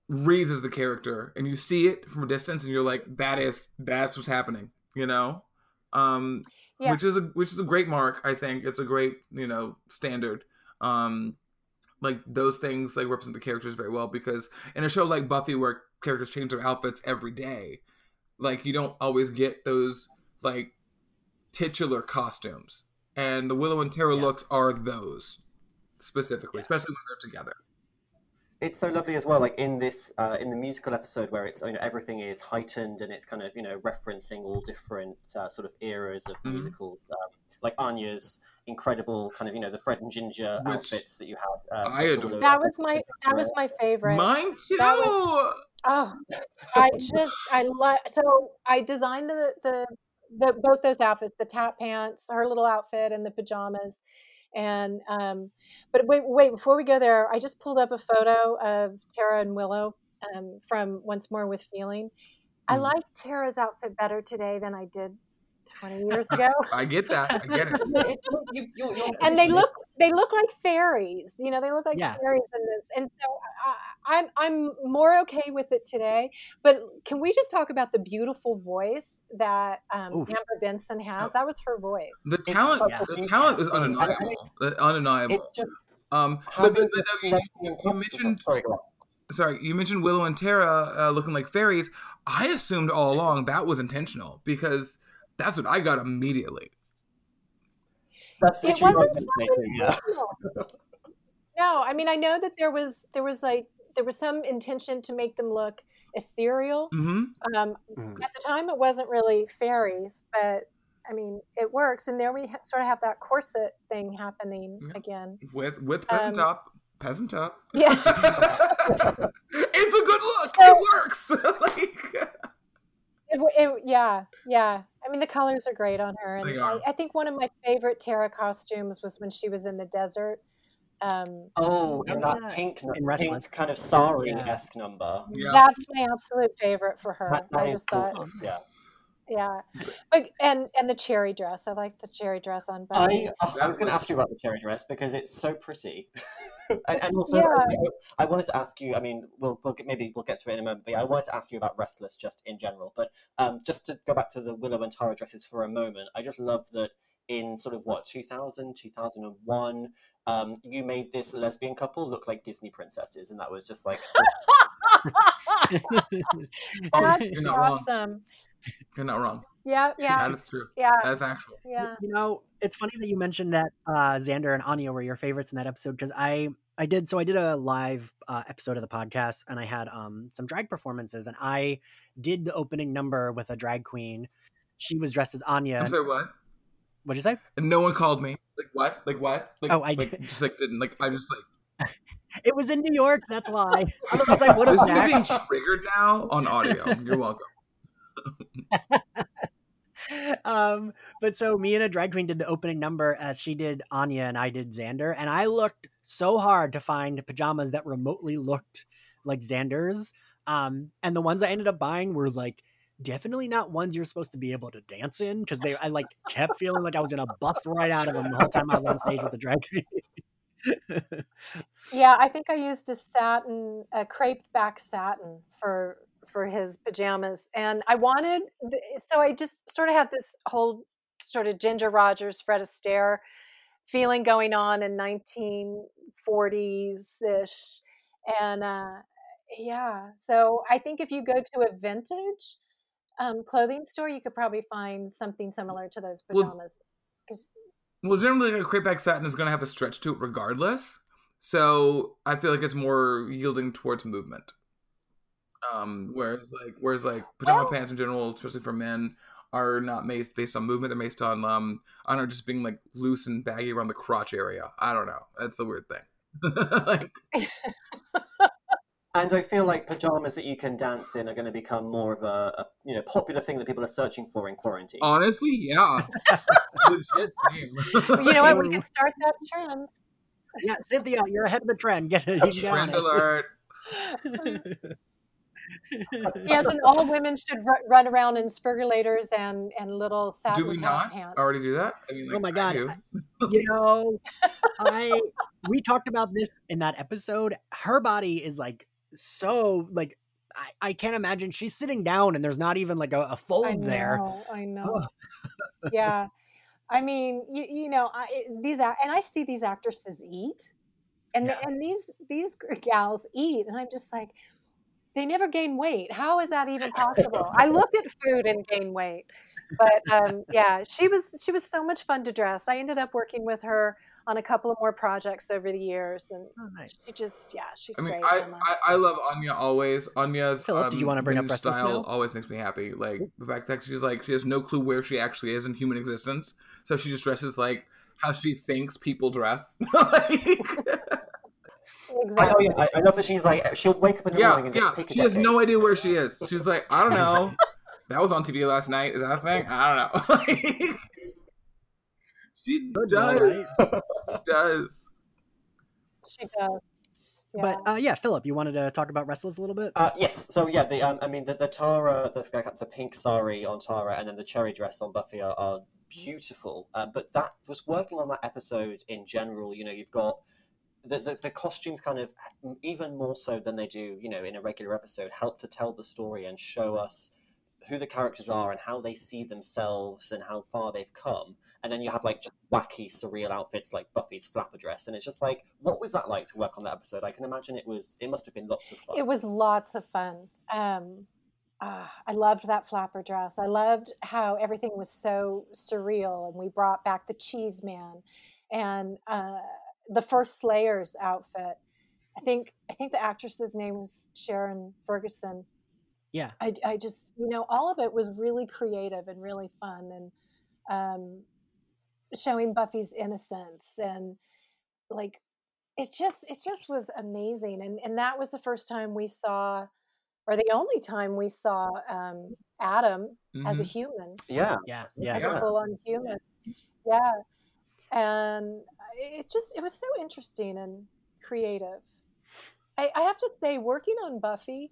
raises the character, and you see it from a distance, and you're like, that is that's what's happening. You know. Um, Yeah. which is a which is a great mark. I think it's a great you know standard. Um, like those things like represent the characters very well because in a show like Buffy where characters change their outfits every day, like you don't always get those like titular costumes, and the Willow and Tara Yeah. looks are those specifically, Yeah. especially when they're together. It's so lovely as well, like in this uh, in the musical episode where it's you know everything is heightened and it's kind of you know referencing all different uh, sort of eras of Mhm. musicals, um, like Anya's incredible kind of you know the Fred and Ginger Which outfits that you had. Uh, I adore. That was my that was my favorite. Mine too. That Oh, I just I love. So I designed the, the the both those outfits, the tap pants, her little outfit, and the pajamas. And um, but wait, wait before we go there, I just pulled up a photo of Tara and Willow um, from Once More with Feeling. I Mhm. like Tara's outfit better today than I did 20 years ago. I get that. I get it. It's- you- you're- you're- and they look they look like fairies you know they look like Yeah. fairies in this and so I, i'm i'm more okay with it today but can we just talk about the beautiful voice that um, amber benson has Oh. that was her voice The It's talent, such a the beauty. talent is And- and undeniable. it's- Undeniable. It's just Um, but, but, but no, you, you mentioned Sorry, sorry, you mentioned Willow and Tara uh, looking like fairies. I assumed all along that was intentional because that's what I got immediately. That's it wasn't I'm so yeah. no i mean i know that there was there was like there was some intention to make them look ethereal hmm um, Mhm. at the time it wasn't really fairies but I mean, it works, and there we ha- sort of have that corset thing happening Yeah. again. with with peasant Um, top, peasant top. Yeah. it's a good look. So- it works. like, It, it, yeah, yeah. I mean, the colors are great on her, and. I, I think one of my favorite Tara costumes was when she was in the desert. Um, Oh, in Oh, that yeah. pink, In pink kind of sari-esque number. Yeah. That's my absolute favorite for her. That- that I just cool. thought, Yeah. Yeah, but and and the cherry dress. I like the cherry dress on I, Buffy. oh, I was going to ask you about the cherry dress because it's so pretty, and, and also Yeah. I, I wanted to ask you. I mean, we'll, we'll get, maybe we'll get to it in a moment. But yeah, I wanted to ask you about Restless just in general. But um, just to go back to the Willow and Tara dresses for a moment, I just love that in sort of what 2000, 2001, um, you made this lesbian couple look like Disney princesses, and that was just like That's You're wrong. awesome. You're not wrong. Yeah, yeah, That is true. yeah, That's actual. yeah. You know, it's funny that you mentioned that uh, Xander and Anya were your favorites in that episode because I I did so I did a live uh, episode of the podcast and I had um some drag performances and I did the opening number with a drag queen. She was dressed as Anya. I'm sorry, what? What'd you say? And no one called me. Like what? Like what? Like, Oh, I- like, just like didn't like. I just like. It was in New York. That's why. Otherwise, I would have This is me being triggered now on audio. You're welcome. um, but so me and a drag queen did the opening number as she did Anya and I did Xander, and I looked so hard to find pajamas that remotely looked like Xander's. Um, and the ones I ended up buying were like definitely not ones you're supposed to be able to dance in because they I like kept feeling like I was gonna bust right out of them the whole time I was on stage with the drag queen. Yeah, I think I used a satin, a creped back satin for for his pajamas, and I wanted. So I just sort of had this whole sort of Ginger Rogers, Fred Astaire feeling going on in 1940s ish, and uh, yeah. So I think if you go to a vintage um, clothing store, you could probably find something similar to those Well- Well, generally, like a crepe back satin is going to have a stretch to it regardless. So I feel like it's more yielding towards movement. Um, whereas like whereas like pajama Well- pants in general, especially for men, are not based based on movement. They're based on um, I don't know, just being like loose and baggy around the crotch area. I don't know. That's the weird thing. like And I feel like pajamas that you can dance in are going to become more of a, a you know popular thing that people are searching for in quarantine. honestly, yeah. Legit same. you know what? We can start that trend. yeah, Cynthia, you're ahead of the trend. Get it. Trend alert. Yes, and all women should ru- run around in spurgulators and and little satin Do we not pants. already do that? I mean, Oh like, my I God, do. you know, I we talked about this in that episode. Her body is like so like I, I can't imagine she's sitting down and there's not even like a fold there. know, I know. yeah, I mean, you, you know, I, these ac- and I see these actresses eat, and Yeah. and these these gals eat, and I'm just like, they never gain weight. How is that even possible? I look at food and gain weight. But um, yeah, she was she was so much fun to dress. I ended up working with her on a couple of more projects over the years, and Oh, nice. she just yeah, she's I mean, great. I, I I love Anya always. Anya's Philip, did you um, wanna bring up vintage style now? always makes me happy. Like the fact that she's like she has no clue where she actually is in human existence, so she just dresses like how she thinks people dress. like, I, exactly. oh yeah, I, I love that she's like she'll wake up in the yeah, morning and just pick a She has decade. no idea where she is. She's like, I don't know. that was on TV last night. Is that a thing? I don't know. She Good, all does. right. Does. she does. Yeah. But uh, yeah, Philip, you wanted to talk about Restless a little bit? Uh, yes, so yeah, the um, I mean the, the Tara, the, the pink sari on Tara, and then the cherry dress on Buffy are, are beautiful. Um, but that was working on that episode in general. You know, you've got the, the the costumes kind of even more so than they do, you know, in a regular episode, help to tell the story and show us who the characters are and how they see themselves and how far they've come. And then you have like just wacky, surreal outfits like Buffy's flapper dress, and it's just like, what was that like to work on that episode? I can imagine it was. It must have been lots of fun. It was lots of fun. Um, ah, I loved that flapper dress. I loved how everything was so surreal, and we brought back the cheese man and uh, the first Slayer's outfit. I think I think the actress's name was Sharon Ferguson. Yeah. I, I just you know all of it was really creative and really fun, and um, showing Buffy's innocence and like it just it just was amazing and and that was the first time we saw or the only time we saw um, Adam mm-hmm. as a mm-hmm. human. Yeah, yeah, yeah, as yeah. a full-on human. Yeah, and it just it was so interesting and creative. I, I have to say, working on Buffy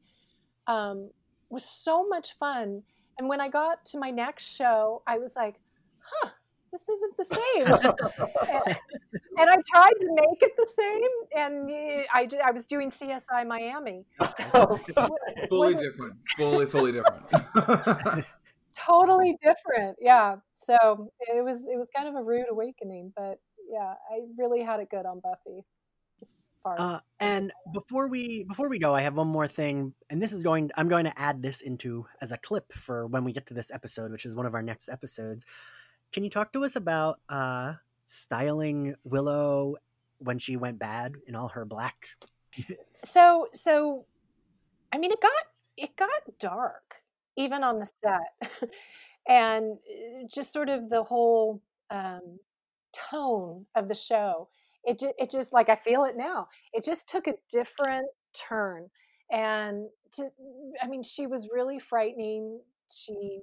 um, was so much fun. And when I got to my next show, I was like, "Huh, this isn't the same. and, and, I tried to make it the same, and I, I was doing CSI Miami. So, fully different. Fully, fully different. totally different. Yeah. So it was it was kind of a rude awakening, but yeah, I really had it good on Buffy. Uh, and before we before we go, I have one more thing, and this is going. I'm going to add this into as a clip for when we get to this episode, which is one of our next episodes. Can you talk to us about uh, styling Willow when she went bad in all her black? so, so, I mean, it got it got dark even on the set, and uh, just sort of the whole um, tone of the show. It just, it just like I feel it now. It just took a different turn, and to, I mean, she was really frightening. She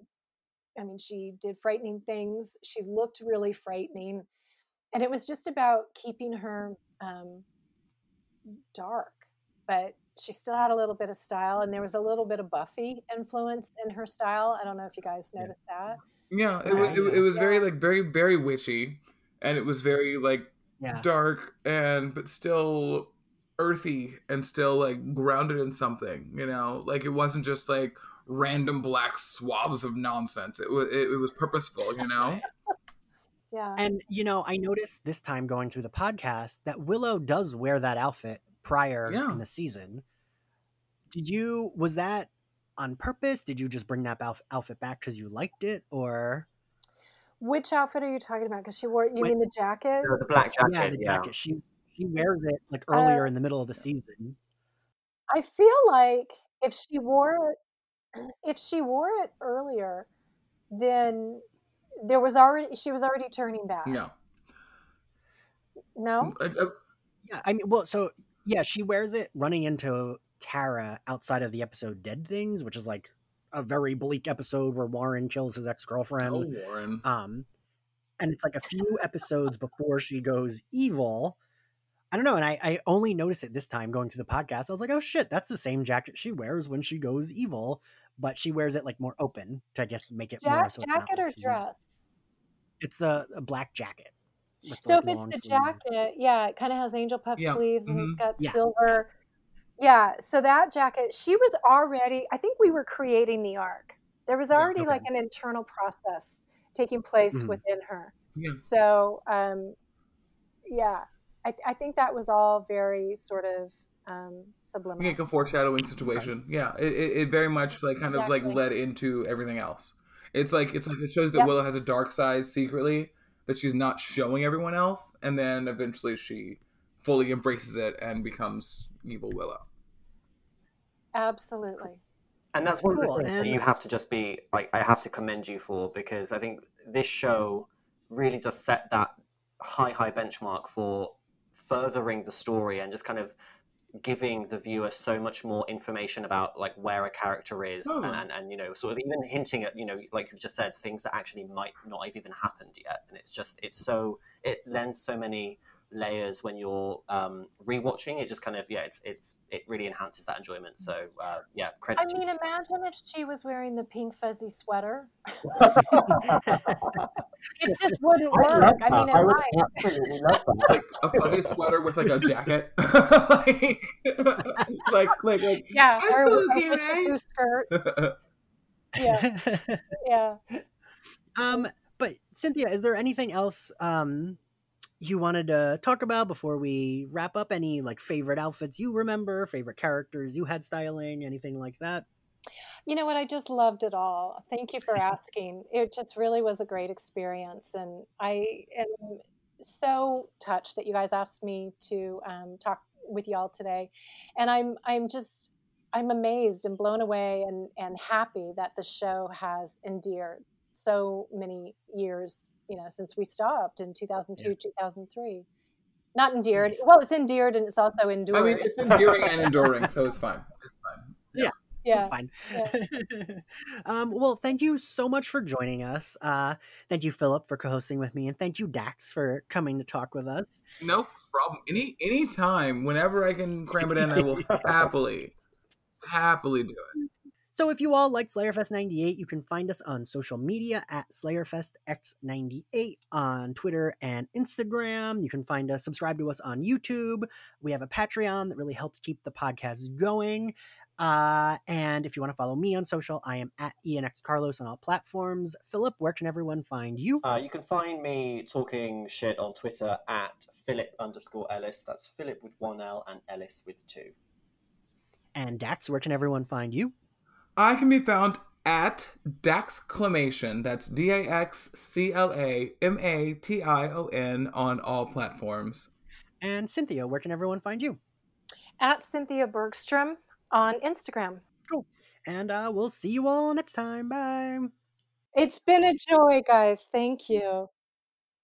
I mean, she did frightening things. She looked really frightening. And it was just about keeping her um, dark, but she still had a little bit of style. And there was a little bit of Buffy influence in her style. I don't know if you guys noticed yeah. that. Yeah, it, was, it, it was yeah. very, like, very, very witchy. And it was very, like, yeah. dark and, but still earthy and still, like, grounded in something, you know? Like, it wasn't just, like, random black swabs of nonsense. It was it, it was purposeful, you know. yeah. And you know, I noticed this time going through the podcast that Willow does wear that outfit prior yeah. in the season. Did you was that on purpose? Did you just bring that outfit back because you liked it, or? Which outfit are you talking about? Because she wore. You mean the jacket? The black jacket. Yeah, the jacket. She she wears it like earlier uh, in the middle of the season. I feel like if she wore it if she wore it earlier, then there was already she was already turning back. No. No. Uh, uh, yeah, I mean, well, so yeah, she wears it running into Tara outside of the episode "Dead Things," which is like a very bleak episode where Warren kills his ex girlfriend. Oh, Warren. Um, and it's like a few episodes before she goes evil I don't know. And I, I only noticed it this time going through the podcast. I was like, oh shit, that's the same jacket she wears when she goes evil, but she wears it like more open to, I guess, make it more. So jacket or dress? It's a, a black jacket. So like if it's the sleeves. jacket, yeah, it kind of has angel puff yeah. sleeves and mm-hmm. it's got yeah. silver. Yeah. So that jacket, she was already, I think we were creating the arc. There was already yeah, okay. like an internal process taking place mm-hmm. within her. Yeah. So, um, yeah, I, th- I think that was all very sort of um, subliminal. Like a foreshadowing situation. Yeah, it, it, very much like kind exactly. of like led into everything else. It's like it's like it shows that yep. Willow has a dark side secretly that she's not showing everyone else, and then eventually she fully embraces it and becomes evil Willow. Absolutely. And that's one cool. of the things that you have to just be like I have to commend you for because I think this show really does set that high high benchmark for furthering the story and just kind of giving the viewer so much more information about like where a character is oh. and, and, and, you know sort of even hinting at you know like you've just said things that actually might not have even happened yet and it's just it's so it lends so many layers when you're um, rewatching. It just kind of yeah, it's it's it really enhances that enjoyment. So uh, yeah, credit. I mean, imagine if she was wearing the pink fuzzy sweater. it just wouldn't work. I, I mean, I would might. absolutely love that. Like a fuzzy sweater with like a jacket, like, like like like yeah, or, so or a skirt. yeah, yeah. Um, but Cynthia, is there anything else um you wanted to talk about before we wrap up? Any like favorite outfits you remember, favorite characters you had styling, anything like that? You know what? I just loved it all. Thank you for asking. it just really was a great experience. And I am so touched that you guys asked me to um, talk with y'all today. And I'm, I'm just, I'm amazed and blown away and, and happy that the show has endeared so many years, you know, since we stopped in 2002, 2003. Not endeared. Nice. Well, it's endeared and it's also endured. I mean, it's endearing and enduring, so it's fine. It's fine. yeah. It's fine. um, well, thank you so much for joining us. Uh, thank you, Philip, for co-hosting with me, and thank you, Dax, for coming to talk with us. No problem. Any any time, whenever I can cram it in, I will happily, happily do it. So if you all like Slayerfest 98, you can find us on social media at SlayerFestX98 on Twitter and Instagram. You can find us, subscribe to us on YouTube. We have a Patreon that really helps keep the podcast going. Uh, and if you want to follow me on social, I am at ENX Carlos on all platforms. Philip, where can everyone find you? Uh, you can find me talking shit on Twitter at Philip underscore Ellis. That's Philip with one L and Ellis with two. And Dax, where can everyone find you? I can be found at Daxclamation. That's D A X C L A M A T I O N on all platforms. And Cynthia, where can everyone find you? At Cynthia Bergstrom on Instagram. Cool. And uh, we'll see you all next time. Bye. It's been a joy, guys. Thank you.